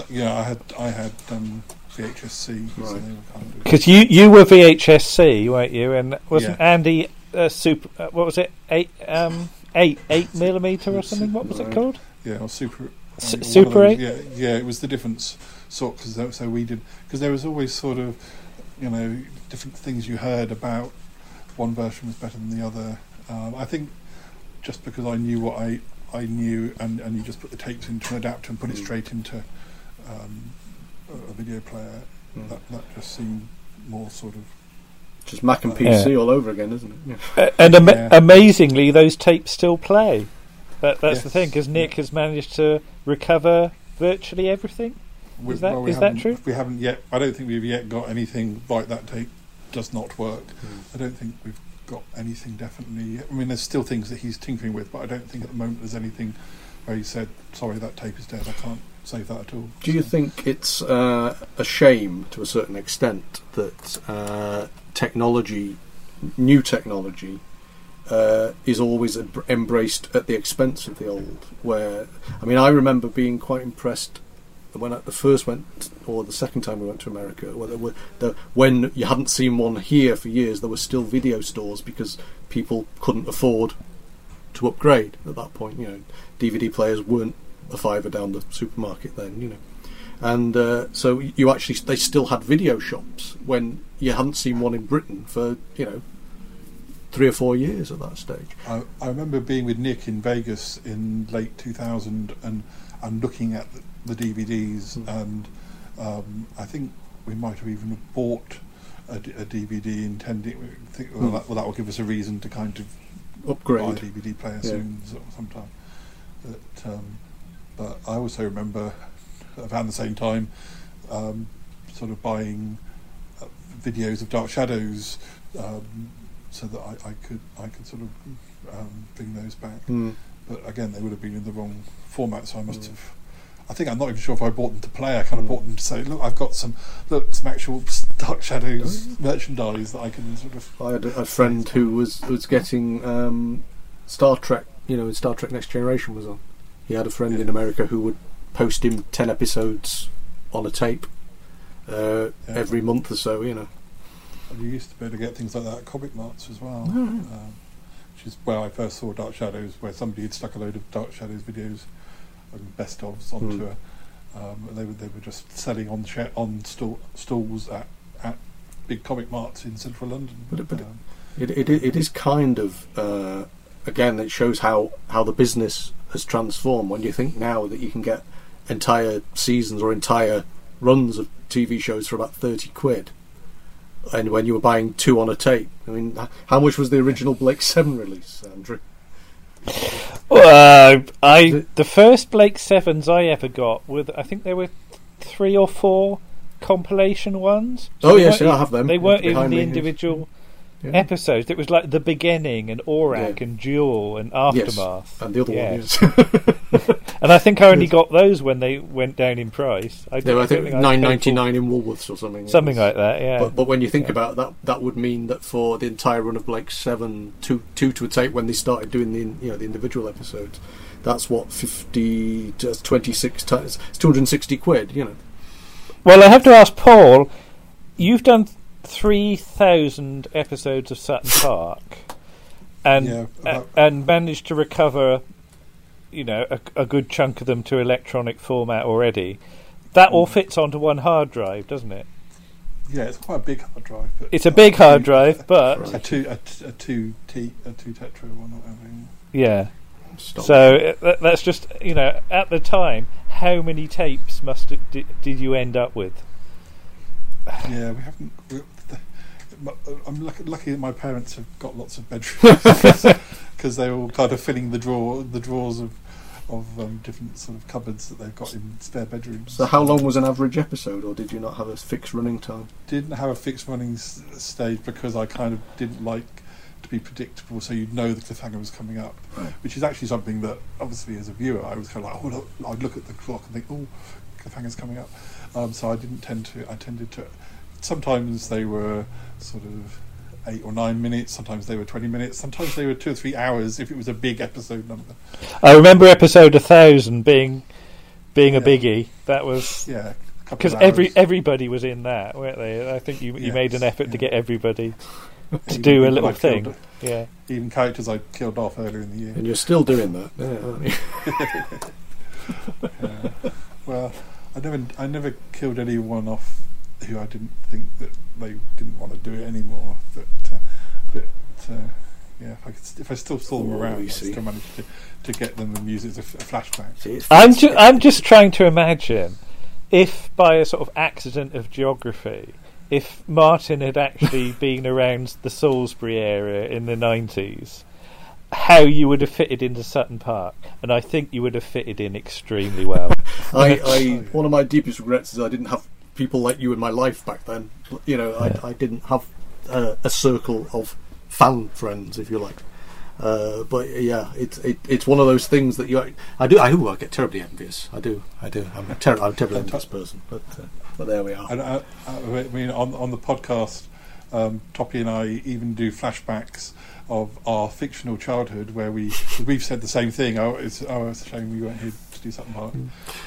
yeah, I had I had um, VHS-C. Right. kind of Because you you were VHS-C, weren't you? And wasn't Yeah. Andy uh, super? Uh, what was it? Eight um eight eight millimeter or something? What was it called? yeah, or super. S- one Super 8? Yeah, yeah, it was the difference sort because so we did because there was always sort of you know different things you heard about one version was better than the other. Um, I think just because I knew what I I knew and and you just put the tapes into an adapter and put it Mm. straight into um, a, a video player. Mm. That that just seemed more sort of Just Mac and Yeah. PC all over again, isn't it? Yeah. Uh, and ama- Yeah. amazingly, those tapes still play. That, that's the thing, because Nick has managed to recover virtually everything. We- Is that- we is that haven't- true? We haven't yet. I don't think we've yet got anything like that tape. Does not work. Hmm. I don't think we've got anything definitely. I mean, there's still things that he's tinkering with, but I don't think at the moment there's anything where he said, "Sorry, that tape is dead. I can't save that at all." Do you think it's uh, a shame to a certain extent that uh, technology, new technology, uh, is always em- embraced at the expense of the old? Where I mean, I remember being quite impressed when I the first went, or the second time we went to America, where there were the, when you hadn't seen one here for years, there were still video stores because people couldn't afford to upgrade at that point. You know, DVD players weren't a fiver down the supermarket then. You know, and uh, so you actually they still had video shops when you hadn't seen one in Britain for you know three or four years at that stage. I, I remember being with Nick in Vegas in late 2000 and and looking at the, the DVDs, Mm. and um, I think we might have even bought a DVD intending. Think, well, Mm. that, well, that will give us a reason to kind of Upgrade. buy a DVD player Yeah. soon, so, sometime. But, um, but I also remember *laughs* around the same time, um, sort of buying uh, videos of Dark Shadows, um, so that I, I could I could sort of um, bring those back. Mm. But again, they would have been in the wrong format, so I must Mm. have. I think I'm not even sure if I bought them to play. I kind of Mm. bought them to say, look, I've got some look some actual *laughs* Dark Shadows merchandise that I can sort of. I had a, a friend who was was getting um, Star Trek. You know, when Star Trek Next Generation was on. He had a friend in America who would post him ten episodes on a tape uh, Yeah. every month or so. You know, you used to be able to get things like that at comic marts as well. Oh. Um, which is where I first saw Dark Shadows, where somebody had stuck a load of Dark Shadows videos and best ofs onto Hmm. it. Um, they were they were just selling on sh- on stall, stalls at, at big comic marts in central London. But but it- um, It, it, it is kind of uh, again. It shows how how the business has transformed. When you think now that you can get entire seasons or entire runs of TV shows for about thirty quid, and when you were buying two on a tape, I mean, how much was the original Blake Seven release, Andrew? Uh, I the first Blake Sevens I ever got were I think there were three or four compilation ones. Oh, they yes, yeah, I have them They weren't even the me, individual Yeah. episodes. It was like the beginning and Orac Yeah. and Duel and Yes, Aftermath. and the other Yeah. one is *laughs* And I think I only got those when they went down in price. I, I think nine ninety nine in Woolworths or something. something like that. Yeah. But, but when you think about that, that would mean that for the entire run of Blake Seven, two two to a tape when they started doing the you know the individual episodes, that's what fifty, that's twenty six times, it's two hundred and sixty quid. You know, Well, I have to ask Paul. You've done three thousand episodes of Sutton *laughs* Park, and Yeah, a- and managed to recover, you know, a, a good chunk of them to electronic format already. That all Mm. fits onto one hard drive, doesn't it? yeah, it's quite a big hard drive. But It's a big hard *laughs* drive, but A two a, t- a two t a two tetra one or whatever. yeah. Stop. So uh, that, that's just you know, at the time, how many tapes must it, did, did you end up with? Yeah, we haven't. My- I'm lucky, lucky that my parents have got lots of bedrooms *laughs* because they're all kind of filling the drawer, the drawers of of um, different sort of cupboards that they've got in spare bedrooms. so how long was an average episode, or did you not have a fixed running time? Didn't have a fixed running s- stage because I kind of didn't like to be predictable, so you'd know the cliffhanger was coming up, Right. which is actually something that obviously as a viewer I was kind of like, oh, look, I'd look at the clock and think, oh, cliffhanger's coming up. Um, so I didn't tend to. I tended to. Sometimes they were sort of eight or nine minutes. Sometimes they were twenty minutes. Sometimes they were two or three hours if it was a big episode number. I remember episode a thousand being being a biggie. That was Yeah, because every everybody was in that, weren't they? I think you you Yes, made an effort to get everybody to Even do a little I killed- thing. Yeah. Even characters I killed off earlier in the year. And you're still doing that, yeah, aren't you? *laughs* Yeah. well, I never, I never killed anyone off who I didn't think that they didn't want to do it anymore. But, uh, but uh, yeah, if I, could, st- if I still saw them Oh, around, you I see. still managed to, to get them and use it as a, f- a flashback. See, I'm fancy. ju- I'm just trying to imagine if by a sort of accident of geography, if Martin had actually *laughs* been around the Salisbury area in the 90s, how you would have fitted into Sutton Park, and I think you would have fitted in extremely well. *laughs* I, I *laughs* one of my deepest regrets is I didn't have people like you in my life back then. You know, Yeah. I, I didn't have uh, a circle of fan friends, if you like. Uh, but yeah, it's it, it's one of those things that you. I do. I, ooh, I get terribly envious. I do. I do. I'm a, ter- I'm a terribly envious person. But uh, but there we are. And I, I mean, on on the podcast, um, Toppy and I even do flashbacks of our fictional childhood, where we *laughs* we've said the same thing. Oh, it's oh, it's a shame we weren't here to do something like.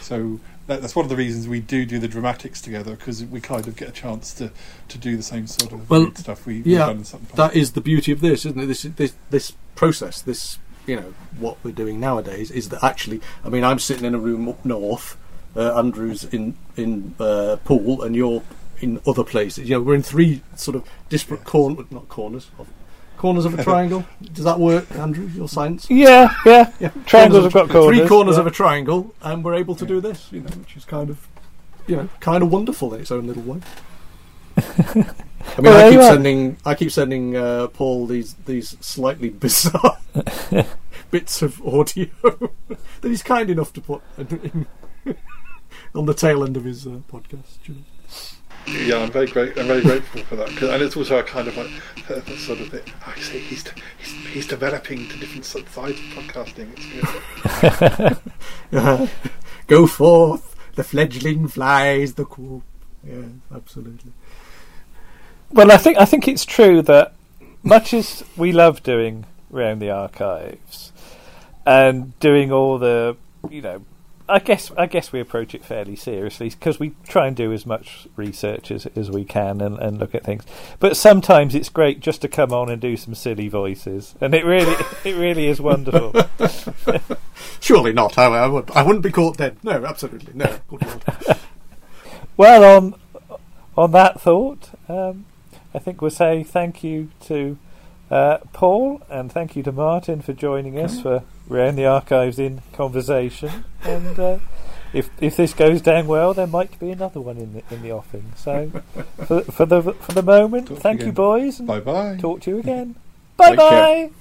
So that, that's one of the reasons we do do the dramatics together because we kind of get a chance to, to do the same sort of Well, stuff we, we've yeah, done in something. That is the beauty of this, isn't it? This this this process, this you know what we're doing nowadays is that actually. I mean, I'm sitting in a room up north. Uh, Andrew's in in uh, Poole, and you're in other places. You know, we're in three sort of disparate corners, not corners of corners of a triangle. Does that work, Andrew? Your science? yeah, yeah. Yeah, Triangles have got corners. Three corners yeah. of a triangle, and we're able to Yeah. do this. You know, which is kind of you know kind of wonderful in its own little way. *laughs* I mean, Well, there I keep sending I keep sending uh, Paul these these slightly bizarre *laughs* bits of audio *laughs* that he's kind enough to put in, on the tail end of his uh, podcast. you know. Yeah, I'm very great. I'm very grateful for that, and it's also a kind of like that sort of thing. I see he's he's, he's developing to different sides of podcasting. It's good. Uh, *laughs* go forth, the fledgling flies the coop. Yeah, absolutely. Well, I think I think it's true that much as we love doing round the archives and doing all the, you know, I guess I guess we approach it fairly seriously because we try and do as much research as, as we can and, and look at things. But sometimes it's great just to come on and do some silly voices, and it really *laughs* it really is wonderful. *laughs* Surely not. I, I, would, I wouldn't be caught dead. No, absolutely no. *laughs* Well, on on that thought, um, I think we'll say thank you to uh, Paul and thank you to Martin for joining us for Round the Archives in conversation. And uh, if if this goes down well, there might be another one in the in the offing. So *laughs* for, for the for the moment, Talk thank you, again. boys. and Bye bye. Talk to you again. Bye bye.